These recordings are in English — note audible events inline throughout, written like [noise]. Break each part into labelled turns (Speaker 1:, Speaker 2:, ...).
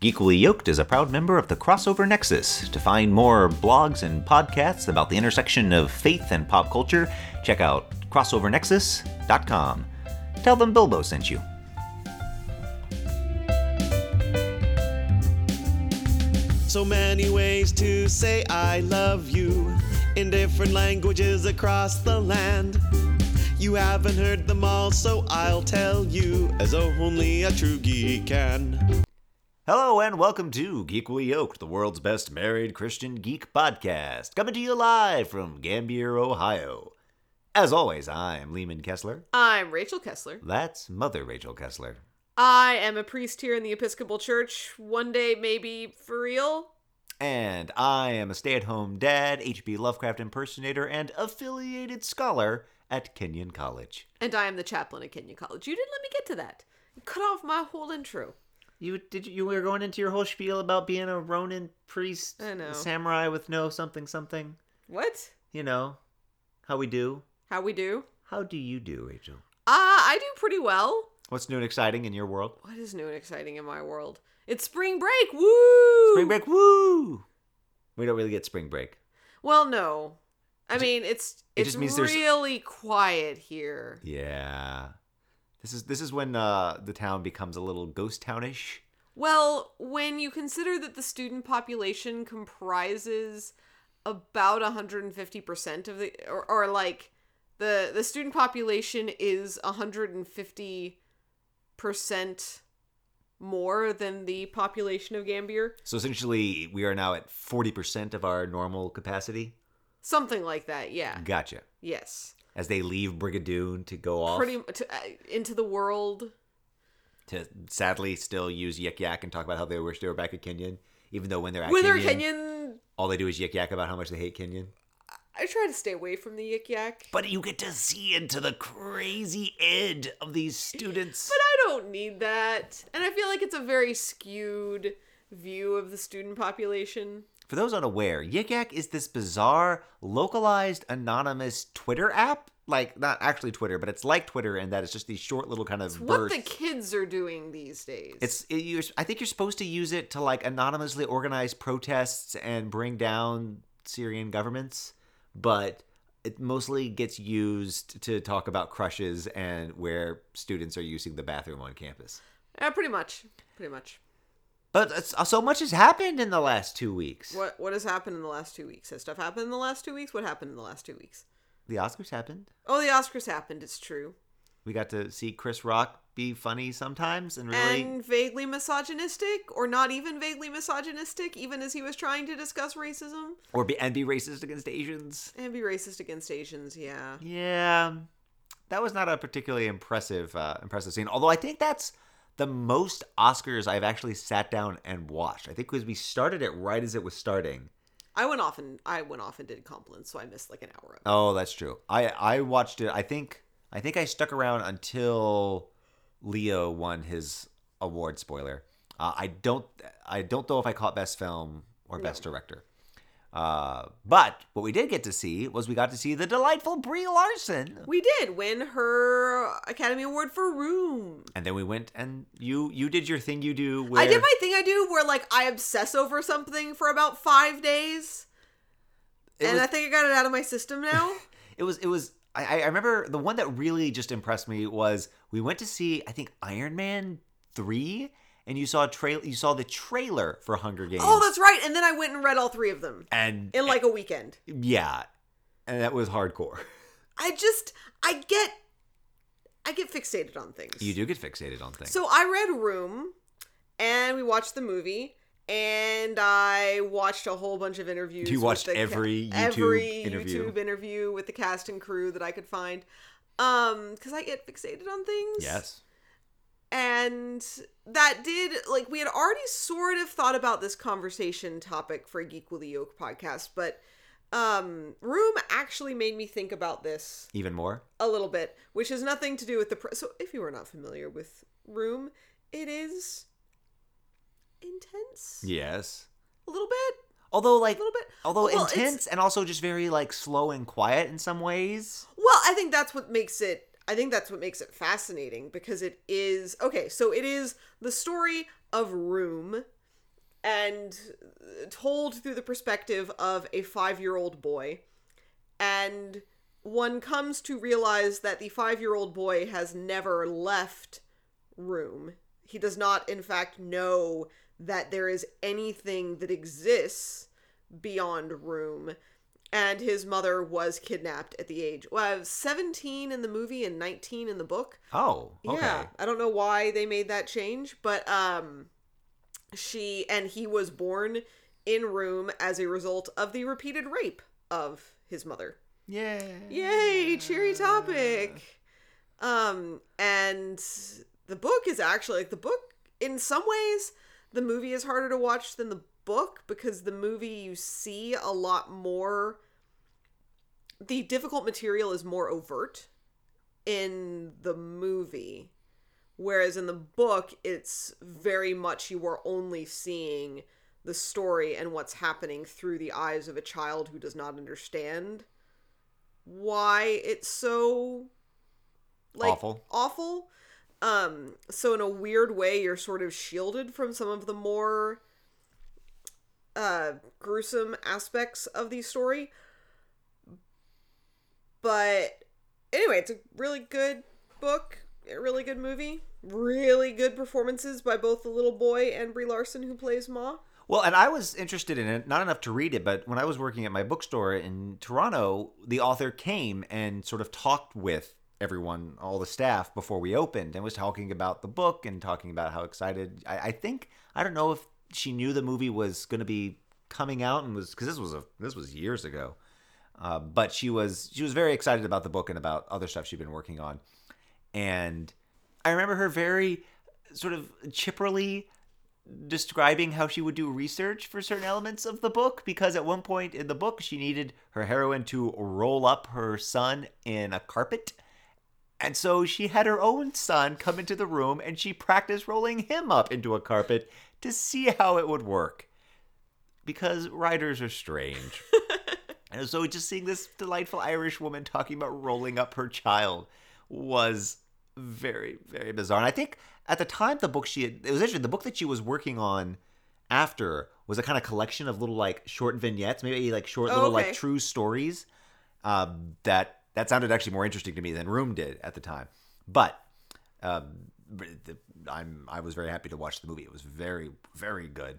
Speaker 1: Geekly Yoked is a proud member of the Crossover Nexus. To find more blogs and podcasts about the intersection of faith and pop culture, check out crossovernexus.com. Tell them Bilbo sent you.
Speaker 2: So many ways to say I love you in different languages across the land. You haven't heard them all, so I'll tell you as only a true geek can.
Speaker 1: Hello and welcome to Geekly Yoked, the world's best married Christian geek podcast, coming to you live from Gambier, Ohio. As always, I'm Lehman Kessler.
Speaker 3: I'm Rachel Kessler.
Speaker 1: That's Mother Rachel Kessler.
Speaker 3: I am a priest here in the Episcopal Church. One day, maybe for real.
Speaker 1: And I am a stay at home dad, H.P. Lovecraft impersonator, and affiliated scholar at Kenyon College.
Speaker 3: And I am the chaplain at Kenyon College. You didn't let me get to that. You cut off my whole intro.
Speaker 1: You did you, you were going into your whole spiel about being a Ronin priest, samurai with no something something.
Speaker 3: What?
Speaker 1: You know how we do.
Speaker 3: How we do?
Speaker 1: How do you do, Rachel?
Speaker 3: Ah, I do pretty well.
Speaker 1: What's new and exciting in your world?
Speaker 3: What is new and exciting in my world? It's spring break. Woo!
Speaker 1: Spring break, woo! We don't really get spring break.
Speaker 3: Well, no. I mean, it's
Speaker 1: it
Speaker 3: it's
Speaker 1: just means there's-
Speaker 3: really quiet here.
Speaker 1: Yeah. This is this is when uh, the town becomes a little ghost townish.
Speaker 3: Well, when you consider that the student population comprises about 150% of the or, or like the the student population is 150% more than the population of Gambier,
Speaker 1: So essentially, we are now at forty percent of our normal capacity.
Speaker 3: something like that. Yeah.
Speaker 1: Gotcha.
Speaker 3: Yes.
Speaker 1: As they leave Brigadoon to go off
Speaker 3: Pretty to, uh, into the world.
Speaker 1: to sadly still use Yik Yak and talk about how they wish they were back at Kenyon, even though when they're at Kenyon,
Speaker 3: Kenyon
Speaker 1: all they do is Yik Yak about how much they hate Kenyon.
Speaker 3: I try to stay away from the yik yak.
Speaker 1: But you get to see into the crazy ed of these students.
Speaker 3: But I don't need that. And I feel like it's a very skewed view of the student population.
Speaker 1: For those unaware, Yik Yak is this bizarre, localized, anonymous Twitter app. Like, not actually Twitter, but it's like Twitter in that it's just these short little kind of It's
Speaker 3: What
Speaker 1: bursts.
Speaker 3: the kids are doing these days.
Speaker 1: It's it, you're, I think you're supposed to use it to like anonymously organize protests and bring down Syrian governments, but it mostly gets used to talk about crushes and where students are using the bathroom on campus.
Speaker 3: yeah, pretty much. Pretty much.
Speaker 1: But so much has happened in the last two weeks.
Speaker 3: What what has happened in the last two weeks? Has stuff happened in the last two weeks? What happened in the last two weeks?
Speaker 1: The Oscars happened.
Speaker 3: Oh, the Oscars happened. It's true.
Speaker 1: We got to see Chris Rock be funny sometimes and really.
Speaker 3: And vaguely misogynistic, or not even vaguely misogynistic, even as he was trying to discuss racism
Speaker 1: or be and be racist against Asians.
Speaker 3: and be racist against Asians. Yeah.
Speaker 1: Yeah, that was not a particularly impressive uh, impressive scene. Although I think that's the most Oscars I've actually sat down and watched. I think because we started it right as it was starting.
Speaker 3: I went off and I went off and did compliments, so I missed like an hour of it.
Speaker 1: Oh, that's true. I I watched it. I think I think I stuck around until Leo won his award. Spoiler. Uh, I don't I don't know if I caught best film or best director. Uh, but what we did get to see was we got to see the delightful Brie Larson.
Speaker 3: We did win her Academy Award for Room.
Speaker 1: And then we went and you you did your thing you do where
Speaker 3: I did my thing I do where like I obsess over something for about five days.
Speaker 1: It
Speaker 3: and
Speaker 1: was-
Speaker 3: I think I got it out of my system now. [laughs]
Speaker 1: it was it was I, I remember the one that really just impressed me was we went to see I think Iron Man three and you saw a trail you saw the trailer for Hunger Games.
Speaker 3: oh, that's right. And then I went and read all three of them
Speaker 1: and
Speaker 3: in like a weekend.
Speaker 1: yeah, and that was hardcore.
Speaker 3: I just I get I get fixated on things.
Speaker 1: You do get fixated on things.
Speaker 3: So I read Room and we watched the movie and I watched a whole bunch of interviews.
Speaker 1: You watched
Speaker 3: the ca-
Speaker 1: every YouTube
Speaker 3: every
Speaker 1: interview?
Speaker 3: YouTube interview with the cast and crew that I could find. Um, because I get fixated on things.
Speaker 1: yes,
Speaker 3: And that did like we had already sort of thought about this conversation topic for a Geek with a Yoke podcast, but um Room actually made me think about this
Speaker 1: even more.
Speaker 3: a little bit, which has nothing to do with the. Pre- so, if you are not familiar with Room, it is intense
Speaker 1: Yes.
Speaker 3: a little bit.
Speaker 1: Although like a
Speaker 3: little bit.
Speaker 1: although
Speaker 3: Well,
Speaker 1: intense and also just very like slow and quiet in some ways.
Speaker 3: Well, I think that's what makes it. I think that's what makes it fascinating because it is okay. So it is the story of Room, and uh, told through the perspective of a five year old boy. And one comes to realize that the five year old boy has never left room. He does not, in fact, know that there is anything that exists beyond room. And his mother was kidnapped at the age well, 17 in the movie and 19 in the book.
Speaker 1: Oh, okay.
Speaker 3: Yeah, I don't know why they made that change, but um she and he was born in room as a result of the repeated rape of his mother.
Speaker 1: Yeah.
Speaker 3: Yay, cheery topic. Um and the book is actually like the book in some ways the movie is harder to watch than the book because the movie you see a lot more the difficult material is more overt in the movie whereas in the book it's very much you are only seeing the story and what's happening through the eyes of a child who does not understand why it's so like
Speaker 1: Awful.
Speaker 3: awful um so in a weird way you're sort of shielded from some of the more uh gruesome aspects of the story but anyway it's a really good book a really good movie really good performances by both the little boy and brie larson who plays ma
Speaker 1: Well, and I was interested in it, not enough to read it, but when I was working at my bookstore in Toronto, the author came and sort of talked with everyone, all the staff, before we opened, and was talking about the book and talking about how excited. I, I think I don't know if she knew the movie was going to be coming out and was because this was a this was years ago, uh, but she was she was very excited about the book and about other stuff she'd been working on, and I remember her very sort of chipperly describing how she would do research for certain elements of the book because at one point in the book she needed her heroine to roll up her son in a carpet. And so she had her own son come into the room and she practiced rolling him up into a carpet to see how it would work. Because writers are strange. [laughs] And so just seeing this delightful irish woman talking about rolling up her child was very very bizarre. And i think at the time the book she had it was interesting the book that she was working on after was a kind of collection of little like short vignettes maybe like short
Speaker 3: Oh,
Speaker 1: little like true stories um, that that sounded actually more interesting to me than room did at the time. But um, i'm i was very happy to watch the movie. It was very very good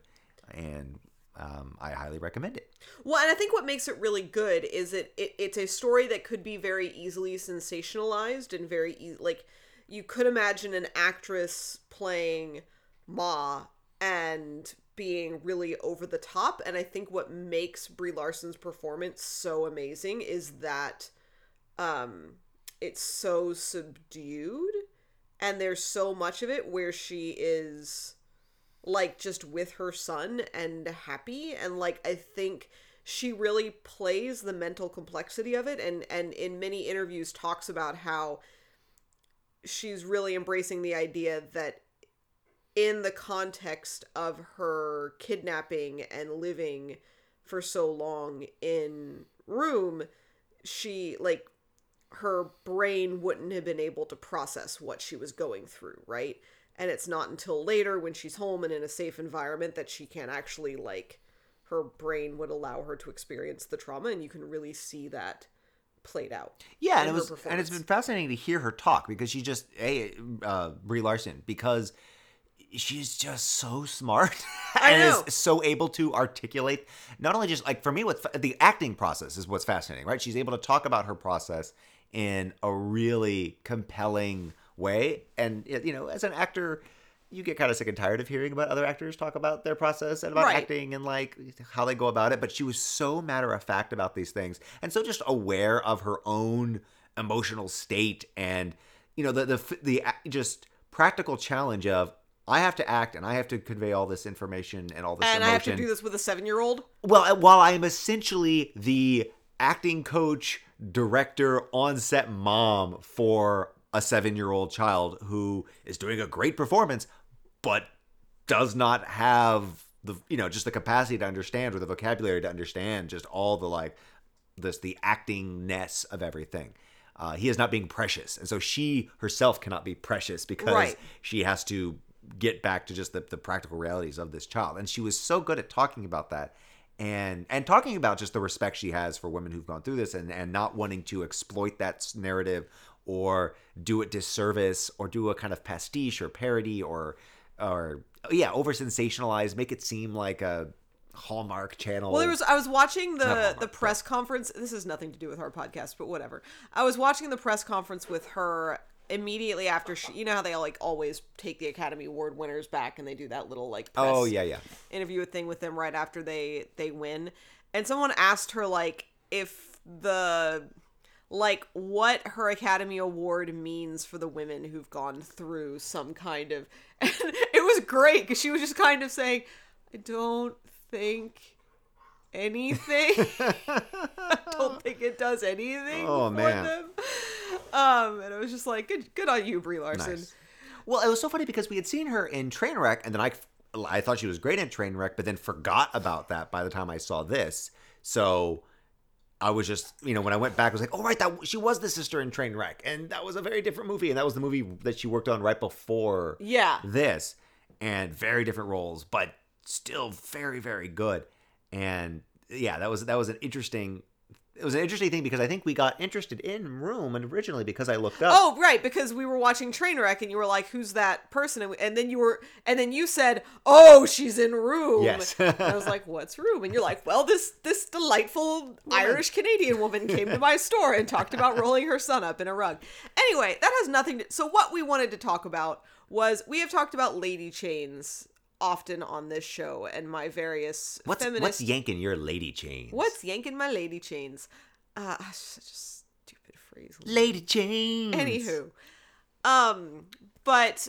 Speaker 1: and um, i highly recommend it.
Speaker 3: Well, and I think what makes it really good is it, it it's a story that could be very easily sensationalized and very e- like you could imagine an actress playing Ma and being really over the top and I think what makes Brie Larson's performance so amazing is that um it's so subdued and there's so much of it where she is like just with her son and happy and like i think she really plays the mental complexity of it and and in many interviews talks about how she's really embracing the idea that in the context of her kidnapping and living for so long in room she like her brain wouldn't have been able to process what she was going through right and it's not until later when she's home and in a safe environment that she can actually like her brain would allow her to experience the trauma and you can really see that played out
Speaker 1: Yeah, and it was, and it's been fascinating to hear her talk because she just a uh, Brie Larson because she's just so smart [laughs]
Speaker 3: I
Speaker 1: and
Speaker 3: know.
Speaker 1: is so able to articulate not only just like for me what the acting process is what's fascinating, right? She's able to talk about her process in a really compelling way, and you know, as an actor. You get kind of sick and tired of hearing about other actors talk about their process and about
Speaker 3: Right.
Speaker 1: acting and like how they go about it. But she was so matter of fact about these things and so just aware of her own emotional state and you know the the the uh, just practical challenge of I have to act and I have to convey all this information and all this
Speaker 3: and i have to do this with a seven year old
Speaker 1: Well, uh, while I am essentially the acting coach, director, on set mom for a seven year old child who is doing a great performance, but does not have the you know just the capacity to understand or the vocabulary to understand just all the like this the acting actingness of everything. Uh, he is not being precious, and so she herself cannot be precious because
Speaker 3: Right.
Speaker 1: she has to get back to just the, the practical realities of this child. And she was so good at talking about that and and talking about just the respect she has for women who've gone through this and and not wanting to exploit that narrative or do it disservice or do a kind of pastiche or parody or or yeah over sensationalize make it seem like a hallmark channel
Speaker 3: Well, there was I was watching the the press conference. This has nothing to do with our podcast, but whatever. I was watching the press conference with her immediately after she. You know how they like always take the Academy Award winners back and they do that little like oh, press
Speaker 1: oh yeah yeah
Speaker 3: interview thing with them right after they they win. And someone asked her like if the like what her Academy Award means for the women who've gone through some kind of and [laughs] it was great because she was just kind of saying, I don't think anything. [laughs] I don't think it does anything
Speaker 1: Oh,
Speaker 3: for
Speaker 1: man.
Speaker 3: them. Um, and it was just like, good, good on you, Brie Larson.
Speaker 1: Nice. Well, it was so funny because we had seen her in Trainwreck, and then I, I thought she was great in Trainwreck, but then forgot about that by the time I saw this. So I was just, you know, when I went back, I was like, oh right, that she was the sister in Trainwreck, and that was a very different movie, and that was the movie that she worked on right before
Speaker 3: Yeah.
Speaker 1: this, and very different roles, but still very, very good. And yeah, that was that was an interesting. It was an interesting thing because I think we got interested in Room and originally because I looked up.
Speaker 3: Oh, right, because we were watching Trainwreck, and you were like, "Who's that person?" And, we- and then you were, and then you said, "Oh, she's in Room."
Speaker 1: Yes.
Speaker 3: and I was like, "What's Room?" And you're like, "Well, this this delightful Irish Canadian woman came to my store and talked about rolling her son up in a rug." Anyway, that has nothing to. So what we wanted to talk about was we have talked about lady chains often on this show and my various
Speaker 1: What's
Speaker 3: feminist
Speaker 1: what's yanking your lady chains?
Speaker 3: what's yanking my lady chains. Uh, such a stupid phrase.
Speaker 1: lady chains?
Speaker 3: Anywho, um, but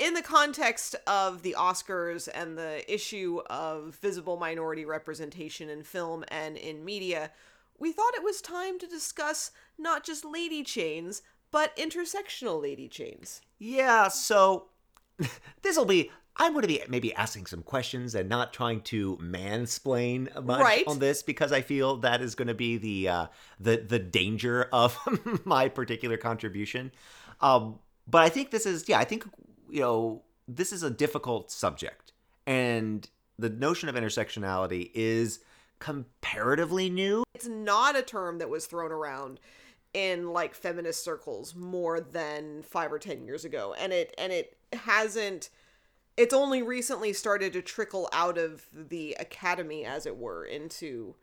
Speaker 3: in the context of the Oscars and the issue of visible minority representation in film and in media, we thought it was time to discuss not just lady chains, but intersectional lady chains.
Speaker 1: Yeah, so [laughs] this will be. I'm going to be maybe asking some questions and not trying to mansplain much
Speaker 3: Right.
Speaker 1: on this because I feel that is going to be the uh, the the danger of [laughs] my particular contribution. Um, but I think this is yeah. I think you know this is a difficult subject, and the notion of intersectionality is comparatively new.
Speaker 3: It's not a term that was thrown around in like feminist circles more than 5 or 10 years ago and it and it hasn't it's only recently started to trickle out of the academy as it were into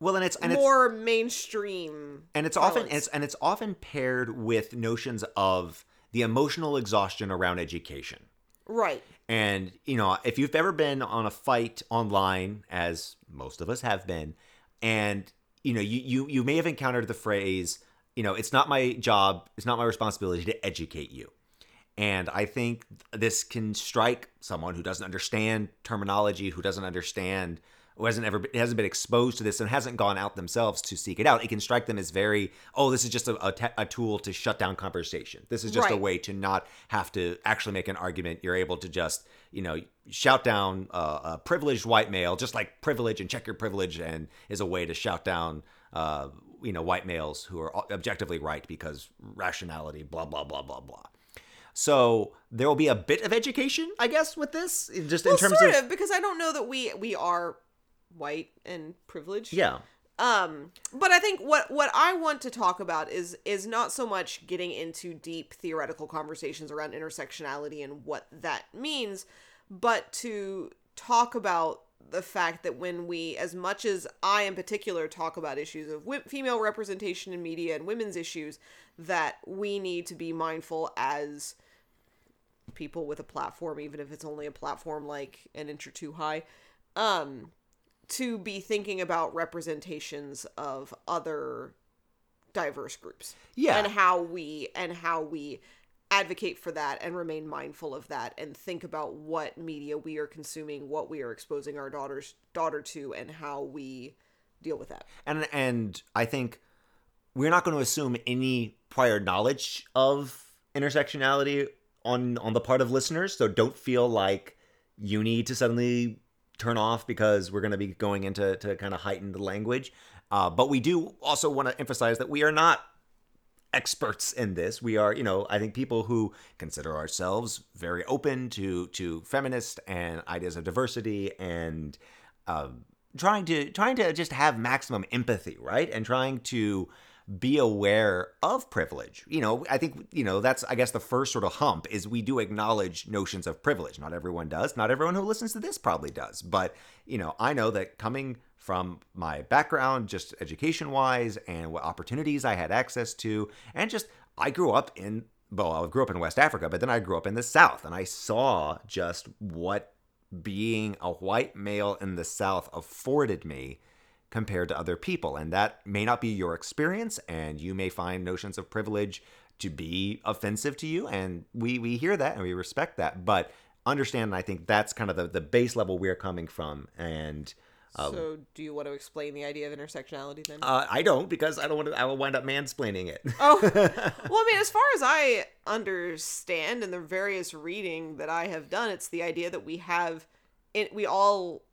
Speaker 1: Well, and it's and it's
Speaker 3: more mainstream
Speaker 1: and it's often
Speaker 3: parlance.
Speaker 1: it's, and it's often paired with notions of the emotional exhaustion around education.
Speaker 3: right
Speaker 1: And you know, if you've ever been on a fight online, as most of us have been, and you know, you you you may have encountered the phrase, you know, it's not my job, it's not my responsibility to educate you. And I think this can strike someone who doesn't understand terminology, who doesn't understand, who hasn't ever been, hasn't been exposed to this and hasn't gone out themselves to seek it out. It can strike them as very, oh, this is just a, a, te- a tool to shut down conversation. This is just a way to not have to actually make an argument. You're able to just, you know, shout down uh, a privileged white male, just like privilege and check your privilege, and is a way to shout down, uh, you know, white males who are objectively right because rationality, blah blah blah blah blah. So there will be a bit of education, I guess, with this, just
Speaker 3: well
Speaker 1: in terms
Speaker 3: sort
Speaker 1: of,
Speaker 3: of because i don't know that we we are white and privileged
Speaker 1: yeah,
Speaker 3: um but i think what what i want to talk about is is not so much getting into deep theoretical conversations around intersectionality and what that means but to talk about the fact that when we as much as i in particular talk about issues of wi- female representation in media and women's issues that we need to be mindful as people with a platform even if it's only a platform like an inch or two high um to be thinking about representations of other diverse groups
Speaker 1: Yeah.
Speaker 3: and how we and how we advocate for that and remain mindful of that and think about what media we are consuming what we are exposing our daughters daughter to and how we deal with that
Speaker 1: and and I think we're not going to assume any prior knowledge of intersectionality on on the part of listeners. So don't feel like you need to suddenly turn off because we're going to be going into to kind of heightened language. Uh, but we do also want to emphasize that we are not experts in this. We are, you know, I think people who consider ourselves very open to to feminist and ideas of diversity and um, trying to trying to just have maximum empathy, right? And trying to be aware of privilege. You know, I think, you know, that's, I guess, the first sort of hump is we do acknowledge notions of privilege. Not everyone does. Not everyone who listens to this probably does. But, you know, I know that coming from my background, just education wise, and what opportunities I had access to, and just, I grew up in, well, I grew up in West Africa, but then I grew up in the South, and I saw just what being a white male in the South afforded me compared to other people. And that may not be your experience, and you may find notions of privilege to be offensive to you. And we, we hear that and we respect that. But understand, and I think that's kind of the, the base level we're coming from. And
Speaker 3: so, do you want to explain the idea of intersectionality then?
Speaker 1: uh, I don't because I don't want to, I will wind up mansplaining it.
Speaker 3: Oh, well, I [laughs] mean, as far as I understand in the various reading that I have done, it's the idea that we have, it, we all,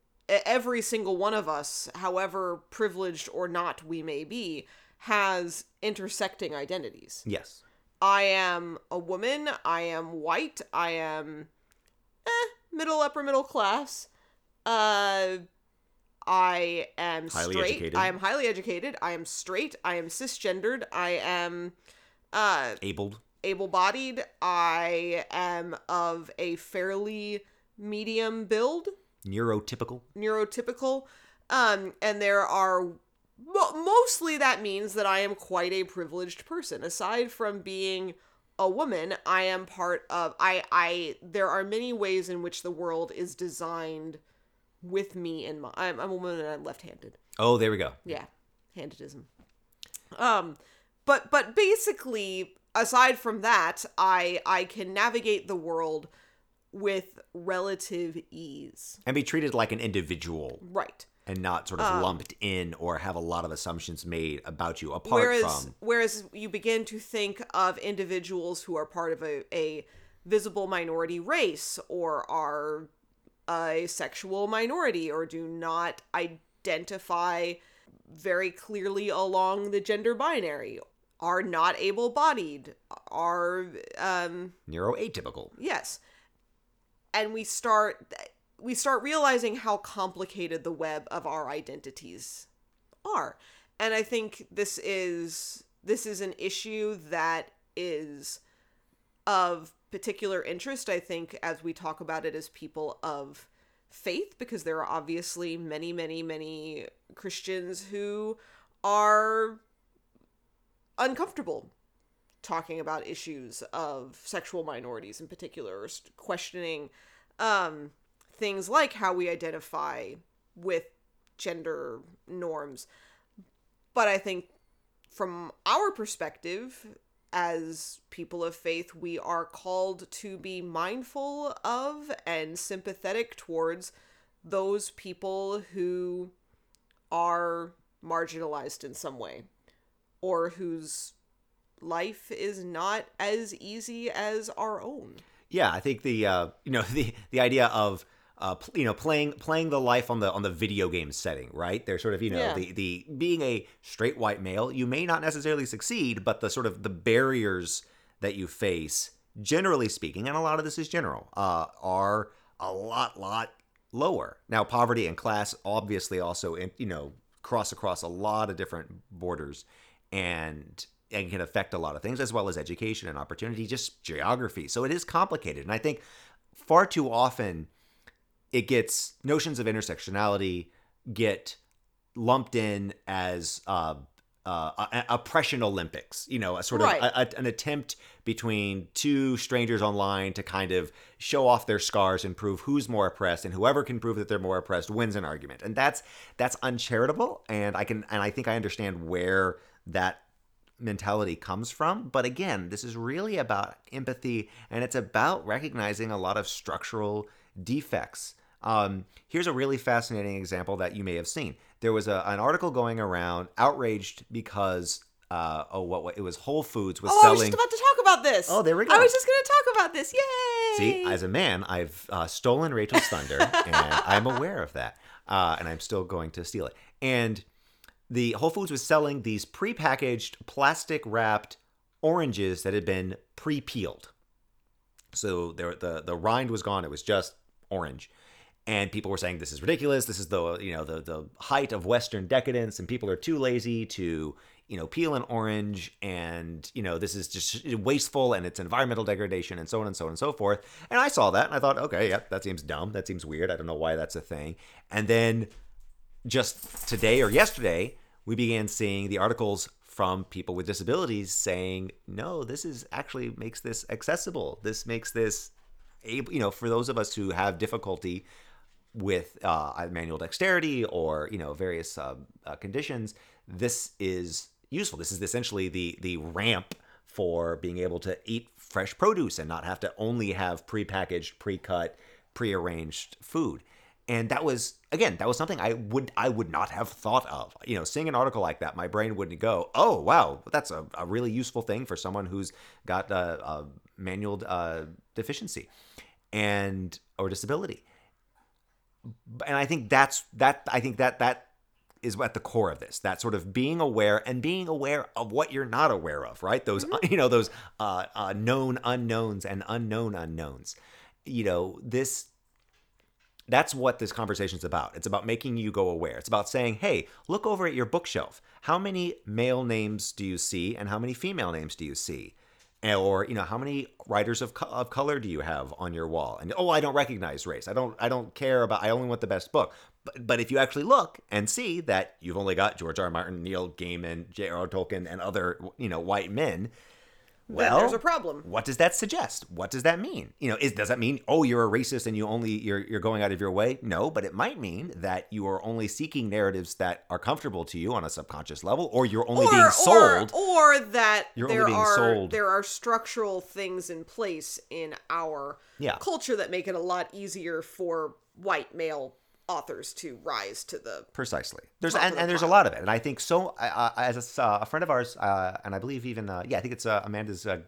Speaker 3: every single one of us, however privileged or not we may be, has intersecting identities.
Speaker 1: yes.
Speaker 3: I am a woman. I am white. I am eh, middle, upper middle class. Uh, I am
Speaker 1: Highly
Speaker 3: straight.
Speaker 1: educated.
Speaker 3: I am highly educated. I am straight. I am cisgendered. I am uh,
Speaker 1: Abled.
Speaker 3: able-bodied. I am of a fairly medium build
Speaker 1: Neurotypical.
Speaker 3: neurotypical um and there are mo- mostly that means that i am quite a privileged person aside from being a woman i am part of i i there are many ways in which the world is designed with me in my i'm, I'm a woman and i'm left-handed
Speaker 1: Oh, there we go.
Speaker 3: yeah handedism um but but basically aside from that i i can navigate the world with relative ease.
Speaker 1: And be treated like an individual.
Speaker 3: Right.
Speaker 1: And not sort of lumped in or have a lot of assumptions made about you apart
Speaker 3: whereas
Speaker 1: from
Speaker 3: whereas you begin to think of individuals who are part of a, a visible minority race or are a sexual minority or do not identify very clearly along the gender binary are not able-bodied are um
Speaker 1: neuroatypical.
Speaker 3: yes and we start we start realizing how complicated the web of our identities are. And i think this is this is an issue that is of particular interest i think as we talk about it as people of faith because there are obviously many many many christians who are uncomfortable talking about issues of sexual minorities in particular or questioning um, things like how we identify with gender norms. But i think from our perspective as people of faith we are called to be mindful of and sympathetic towards those people who are marginalized in some way or whose life is not as easy as our own.
Speaker 1: Yeah, I think the uh, you know [laughs] the the idea of uh, pl- you know playing playing the life on the on the video game setting, right? They're sort of you know
Speaker 3: Yeah.
Speaker 1: the the being a straight white male, you may not necessarily succeed, but the sort of the barriers that you face, generally speaking, and a lot of this is general, uh, are a lot lot lower. Now, poverty and class obviously also in, you know cross across a lot of different borders, and and can affect a lot of things as well as education and opportunity, just geography. So it is complicated, and I think far too often it gets notions of intersectionality get lumped in as uh, uh, oppression Olympics, you know, a sort of a, a- an attempt between two strangers online to kind of show off their scars and prove who's more oppressed, and whoever can prove that they're more oppressed wins an argument, and that's that's uncharitable, and I can and I think I understand where that mentality comes from. But again, this is really about empathy and it's about recognizing a lot of structural defects. Um, here's a really fascinating example that you may have seen. There was a, an article going around outraged because uh, oh what, what it was Whole Foods was
Speaker 3: Oh, I was just about to talk about this.
Speaker 1: Oh, there we go.
Speaker 3: I was just going to talk about this. Yay!
Speaker 1: See, as a man, I've uh, stolen Rachel's thunder, and I'm aware of that, uh, and I'm still going to steal it. And the Whole Foods was selling these prepackaged, plastic wrapped oranges that had been pre-peeled. So there, the the rind was gone; it was just orange. And people were saying this is ridiculous. This is the you know the the height of Western decadence, and people are too lazy to you know peel an orange, and you know this is just wasteful and it's environmental degradation, and so on and so on and so forth. And I saw that, and I thought, okay, yeah, that seems dumb. That seems weird. I don't know why that's a thing. And then just today or yesterday, we began seeing the articles from people with disabilities saying, no, this is actually makes this accessible. This makes this able, you know, for those of us who have difficulty with uh, manual dexterity or you know various uh, uh, conditions, this is useful. This is essentially the the ramp for being able to eat fresh produce and not have to only have prepackaged, pre-cut, pre-arranged food and that was again that was something i would i would not have thought of. You know seeing an article like that my brain wouldn't go oh wow that's a, a really useful thing for someone who's got a, a manual uh, deficiency and or disability. And i think that's that i think that that is at the core of this that sort of being aware and being aware of what you're not aware of right? Those you know those uh, uh, known unknowns and unknown unknowns. You know this that's what this conversation is about. It's about making you go aware. It's about saying, hey, look over at your bookshelf. How many male names do you see and how many female names do you see? Eh, or, you know, how many writers of, co- of color do you have on your wall? And oh, I don't recognize race. I don't I don't care about I only want the best book. But, but if you actually look and see that you've only got George R. R. Martin, Neil Gaiman, J.R.R. Tolkien, and other, you know, white men, well,
Speaker 3: there's a problem.
Speaker 1: What does that suggest? What does that mean? You know, is does that mean oh you're a racist and you only you're you're going out of your way? No, but it might mean that you are only seeking narratives that are comfortable to you on a subconscious level, or you're only
Speaker 3: or,
Speaker 1: being sold.
Speaker 3: or, or that
Speaker 1: You're only
Speaker 3: there
Speaker 1: being
Speaker 3: are
Speaker 1: sold.
Speaker 3: there are structural things in place in our
Speaker 1: Yeah.
Speaker 3: culture that make it a lot easier for white male authors to rise to the
Speaker 1: Precisely. There's and,
Speaker 3: the
Speaker 1: and there's a lot of it, and I think so. Uh, as a, uh, a friend of ours, uh, and I believe even uh, yeah, I think it's uh, Amanda's uh,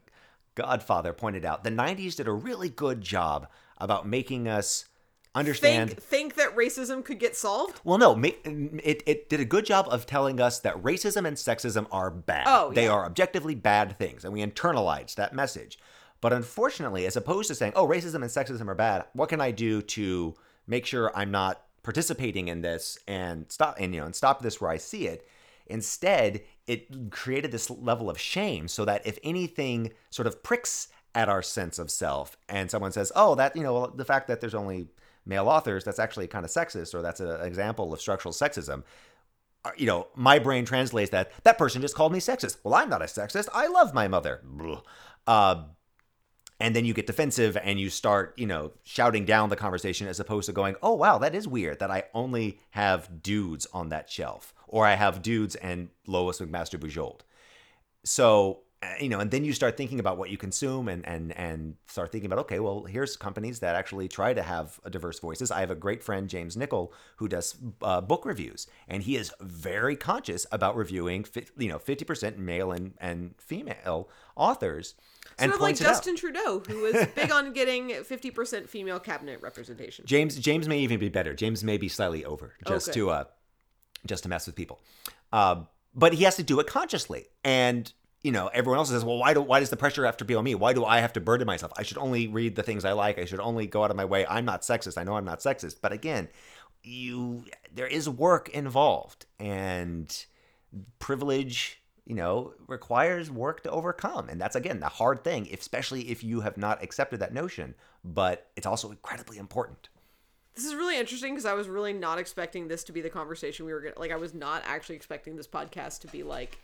Speaker 1: godfather pointed out, the '90s did a really good job about making us understand.
Speaker 3: think think that racism could get solved.
Speaker 1: Well, no, ma- it, it did a good job of telling us that racism and sexism are bad.
Speaker 3: Oh,
Speaker 1: They
Speaker 3: yeah.
Speaker 1: are objectively bad things, and we internalized that message. But unfortunately, as opposed to saying, oh, racism and sexism are bad, what can I do to make sure I'm not participating in this and stop and you know and stop this where I see it? Instead, it created this level of shame so that if anything sort of pricks at our sense of self and someone says, oh, that, you know, the fact that there's only male authors, that's actually kind of sexist or that's an example of structural sexism. Uh, You know, my brain translates that that person just called me sexist. Well, I'm not a sexist. I love my mother. Uh, and then you get defensive and you start, you know, shouting down the conversation as opposed to going, "Oh wow, that is weird that I only have dudes on that shelf, or I have dudes and Lois McMaster Bujold." So uh, you know, and then you start thinking about what you consume and and and start thinking about okay, well, here's companies that actually try to have diverse voices. I have a great friend James Nickel who does uh, book reviews, and he is very conscious about reviewing, you know, fifty percent male and and female authors. And
Speaker 3: Sort of like. Justin Trudeau, who is big on [laughs] getting 50% female cabinet representation.
Speaker 1: James James may even be better. James may be slightly over just
Speaker 3: Okay.
Speaker 1: to uh just to mess with people. Uh, but he has to do it consciously. And you know, everyone else says, "Well, why do why does the pressure have to be on me? Why do I have to burden myself? I should only read the things I like. I should only go out of my way. I'm not sexist. I know I'm not sexist." But again, you there is work involved and privilege you know requires work to overcome and that's again the hard thing especially if you have not accepted that notion but it's also incredibly important
Speaker 3: This is really interesting because I was really not expecting this to be the conversation we were going to like I was not actually expecting this podcast to be like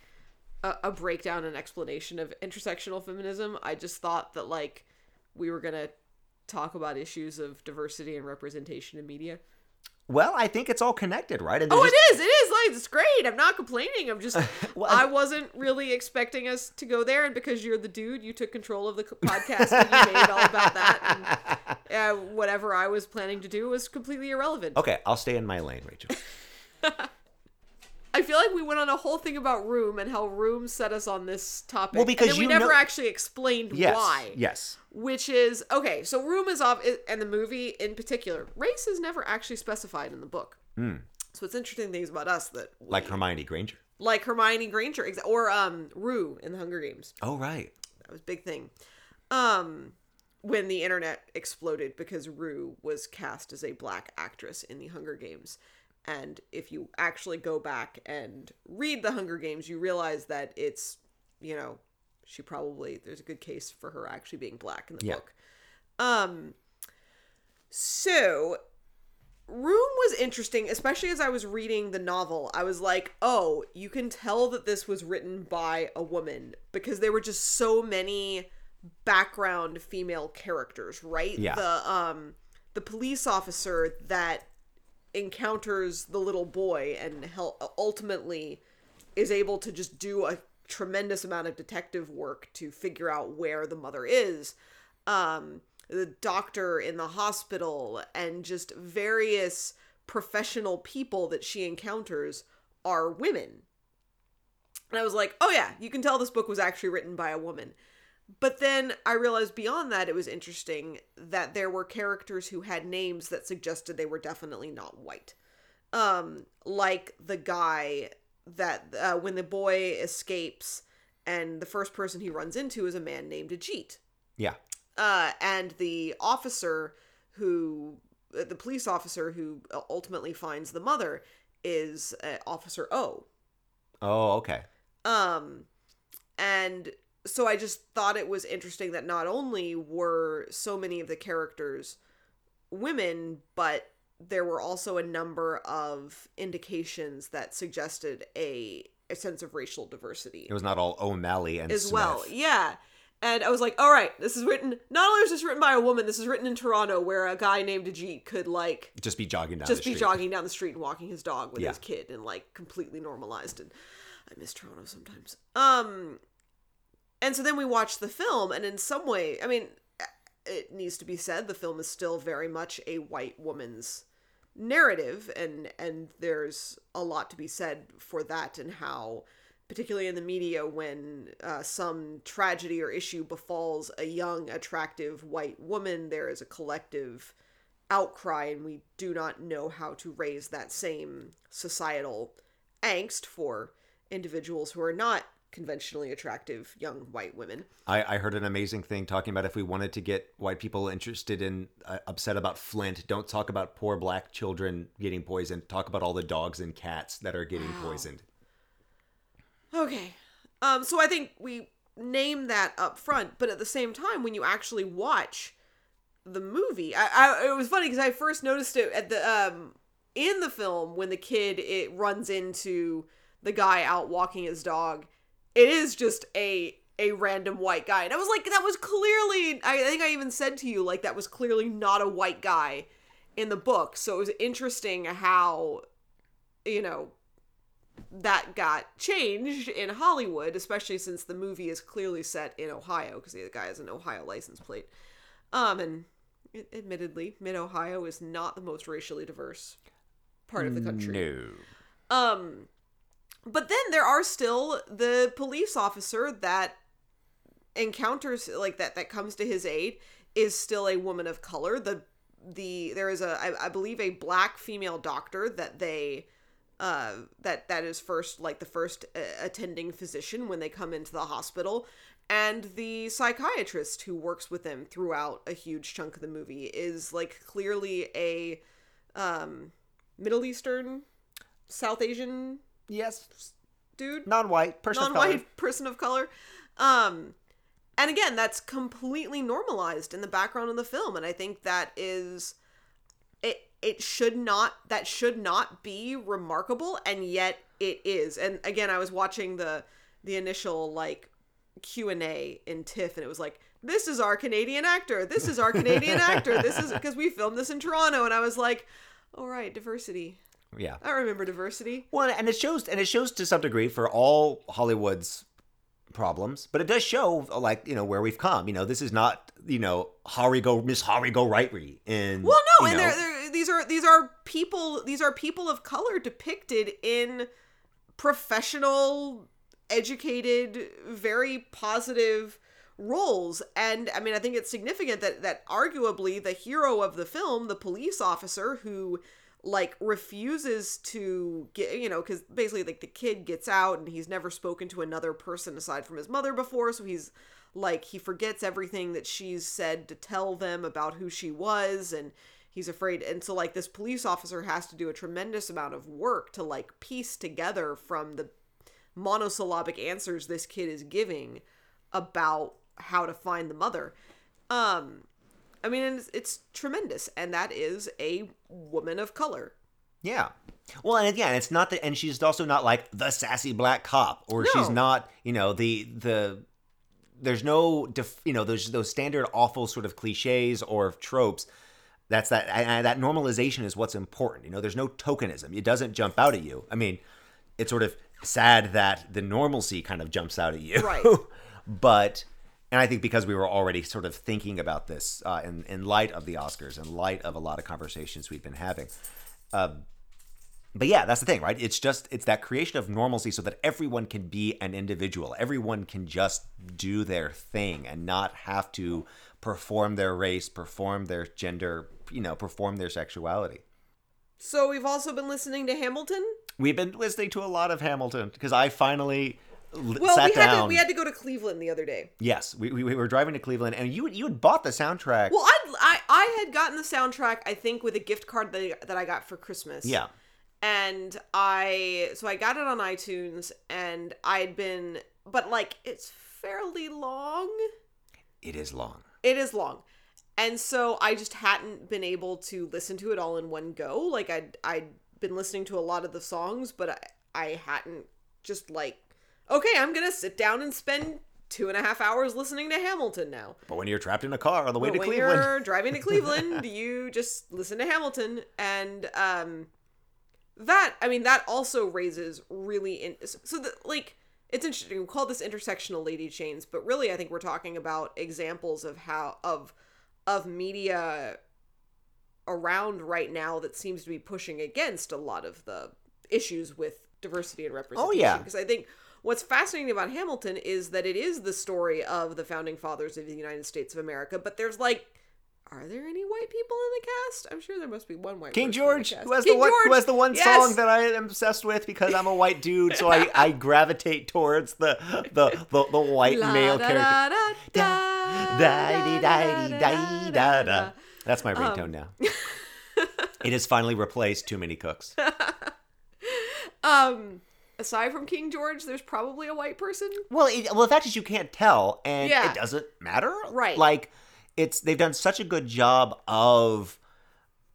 Speaker 3: a, a breakdown and explanation of intersectional feminism. I just thought that like we were going to talk about issues of diversity and representation in media.
Speaker 1: Well, I think it's all connected, right? And
Speaker 3: Oh,
Speaker 1: there's
Speaker 3: it
Speaker 1: just-
Speaker 3: is. It is it's great. I'm not complaining. I'm just [laughs]
Speaker 1: Well,
Speaker 3: I wasn't really expecting us to go there, and because you're the dude, you took control of the podcast and you made it all about that. And [laughs] uh, whatever I was planning to do was completely irrelevant.
Speaker 1: Okay, I'll stay in my lane, Rachel. [laughs]
Speaker 3: I feel like we went on a whole thing about Room and how Room set us on this topic.
Speaker 1: Well, because
Speaker 3: we never
Speaker 1: know-
Speaker 3: actually explained
Speaker 1: Yes.
Speaker 3: why.
Speaker 1: Yes.
Speaker 3: Which is okay. So Room is off, and the movie in particular, race is never actually specified in the book. So it's interesting things about us that we.
Speaker 1: Like Hermione Granger.
Speaker 3: like Hermione Granger exa- or um Rue in the Hunger Games.
Speaker 1: Oh right.
Speaker 3: That was a big thing. Um when the internet exploded because Rue was cast as a black actress in the Hunger Games. And if you actually go back and read the Hunger Games, you realize that it's, you know, she probably there's a good case for her actually being black in the
Speaker 1: Yeah.
Speaker 3: book. Um so Room was interesting, especially as I was reading the novel. I was like, oh, you can tell that this was written by a woman because there were just so many background female characters, right?
Speaker 1: Yeah.
Speaker 3: The um the police officer that encounters the little boy and hel- ultimately is able to just do a tremendous amount of detective work to figure out where the mother is. Um, the doctor in the hospital and just various professional people that she encounters are women. And I was like, oh yeah, you can tell this book was actually written by a woman. But then I realized beyond that, it was interesting that there were characters who had names that suggested they were definitely not white. Um, like the guy that uh, when the boy escapes, and the first person he runs into is a man named Ajit.
Speaker 1: Yeah.
Speaker 3: Uh, and the officer who, uh, the police officer who ultimately finds the mother is uh, Officer O.
Speaker 1: Oh okay.
Speaker 3: Um, and so I just thought it was interesting that not only were so many of the characters women, but there were also a number of indications that suggested a a sense of racial diversity
Speaker 1: It was not all O'Malley and
Speaker 3: as
Speaker 1: Smith.
Speaker 3: well. Yeah. And I was like, all right, this is written. Not only is this written by a woman, this is written in Toronto, where a guy named Ajit could like
Speaker 1: Just be jogging down.
Speaker 3: just
Speaker 1: the
Speaker 3: be
Speaker 1: street.
Speaker 3: jogging down the street and walking his dog with
Speaker 1: Yeah.
Speaker 3: his kid and like completely normalized and I miss Toronto sometimes. Um and so then we watched the film and in some way, I mean, it needs to be said the film is still very much a white woman's narrative and and there's a lot to be said for that and how particularly in the media when uh, some tragedy or issue befalls a young attractive white woman there is a collective outcry and we do not know how to raise that same societal angst for individuals who are not conventionally attractive young white women
Speaker 1: I, I heard an amazing thing talking about if we wanted to get white people interested in uh, upset about Flint, don't talk about poor black children getting poisoned. Talk about all the dogs and cats that are getting poisoned.
Speaker 3: Okay. Um, so I think we name that up front, but at the same time, when you actually watch the movie, I, I it was funny because I first noticed it at the um in the film when the kid it runs into the guy out walking his dog. It is just a a random white guy, and I was like, that was clearly. I, I think I even said to you like that was clearly not a white guy in the book. So it was interesting how you know that got changed in Hollywood, especially since the movie is clearly set in Ohio because the guy has an Ohio license plate. Um, and admittedly, Mid Ohio is not the most racially diverse part of the country.
Speaker 1: No.
Speaker 3: Um, but then there are still the police officer that encounters like that that comes to his aid is still a woman of color. The the there is a I, I believe a black female doctor that they uh that that is first like the first uh, attending physician when they come into the hospital and the psychiatrist who works with them throughout a huge chunk of the movie is like clearly a um middle eastern south asian
Speaker 1: Yes.
Speaker 3: dude
Speaker 1: Non-white person of color.
Speaker 3: non-white person of color um and again that's completely normalized in the background of the film and i think that is it should not that should not be remarkable and yet it is and again i was watching the the initial like q&a in tiff and it was like this is our canadian actor this is our canadian actor this is because we filmed this in toronto and i was like all right diversity
Speaker 1: Yeah.
Speaker 3: i remember diversity
Speaker 1: Well, and it shows, and it shows to some degree for all Hollywood's problems, but it does show, like you know, where we've come. You know, this is not, you know, Harry go Miss Harigo Rightry in.
Speaker 3: Well, no, and
Speaker 1: know,
Speaker 3: they're, they're, these are these are people these are people of color depicted in professional, educated, very positive roles. And I mean, I think it's significant that that arguably the hero of the film, the police officer who like refuses to get you know because basically like the kid gets out and he's never spoken to another person aside from his mother before so he's like he forgets everything that she's said to tell them about who she was and he's afraid and so like this police officer has to do a tremendous amount of work to like piece together from the monosyllabic answers this kid is giving about how to find the mother um i mean it's, it's tremendous and that is a woman of color
Speaker 1: Yeah. Well, and again, it's not that, and she's also not like the sassy black cop, or she's not, you know, the the. There's no, def, you know, those those standard awful sort of cliches or tropes. That's that, and that normalization is what's important. You know, there's no tokenism. It doesn't jump out at you. I mean, it's sort of sad that the normalcy kind of jumps out at you,
Speaker 3: Right. [laughs]
Speaker 1: but and I think because we were already sort of thinking about this uh, in in light of the Oscars, in light of a lot of conversations we've been having. Um, but yeah, that's the thing, right? It's just it's that creation of normalcy so that everyone can be an individual. Everyone can just do their thing and not have to perform their race, perform their gender, you know, perform their sexuality.
Speaker 3: so we've also been listening to hamilton
Speaker 1: We've been listening to a lot of Hamilton because I finally
Speaker 3: well
Speaker 1: sat
Speaker 3: we had
Speaker 1: down.
Speaker 3: to we had to go to cleveland the other day
Speaker 1: yes, we, we, we were driving to Cleveland, and you you had bought the soundtrack.
Speaker 3: Well, I, I I had gotten the soundtrack I think with a gift card that that I got for Christmas.
Speaker 1: yeah,
Speaker 3: And I so I got it on iTunes and I'd been but like it's fairly long.
Speaker 1: it is long.
Speaker 3: It is long. And so I just hadn't been able to listen to it all in one go. Like I'd I'd been listening to a lot of the songs, but I, I hadn't just like okay, I'm gonna sit down and spend two and a half hours listening to Hamilton now.
Speaker 1: But when you're trapped in a car on the way
Speaker 3: But
Speaker 1: to
Speaker 3: when
Speaker 1: Cleveland,
Speaker 3: you're [laughs] driving to Cleveland, you just listen to Hamilton, and um, that I mean that also raises really in so like it's interesting. We call this intersectional lady chains, but really I think we're talking about examples of how of of media around right now that seems to be pushing against a lot of the issues with diversity and representation.
Speaker 1: Oh, yeah.
Speaker 3: because I think what's fascinating about Hamilton is that it is the story of the founding fathers of the United States of America, but there's like. Are there any white people in the cast? I'm sure there must be one white.
Speaker 1: King
Speaker 3: person in the
Speaker 1: George, who has
Speaker 3: King
Speaker 1: the one, who has the one
Speaker 3: Yes!
Speaker 1: song that I am obsessed with because I'm a white dude, so I, [laughs] I gravitate towards the the the, the white
Speaker 3: La
Speaker 1: male
Speaker 3: da
Speaker 1: character.
Speaker 3: da.
Speaker 1: That's my
Speaker 3: Um,
Speaker 1: ringtone now. [laughs] It has finally replaced Too Many Cooks. [laughs]
Speaker 3: Um, aside from King George, there's probably a white person.
Speaker 1: Well, it, well, the fact is you can't tell, and
Speaker 3: Yeah.
Speaker 1: it doesn't matter.
Speaker 3: Right.
Speaker 1: Like it's they've done such a good job of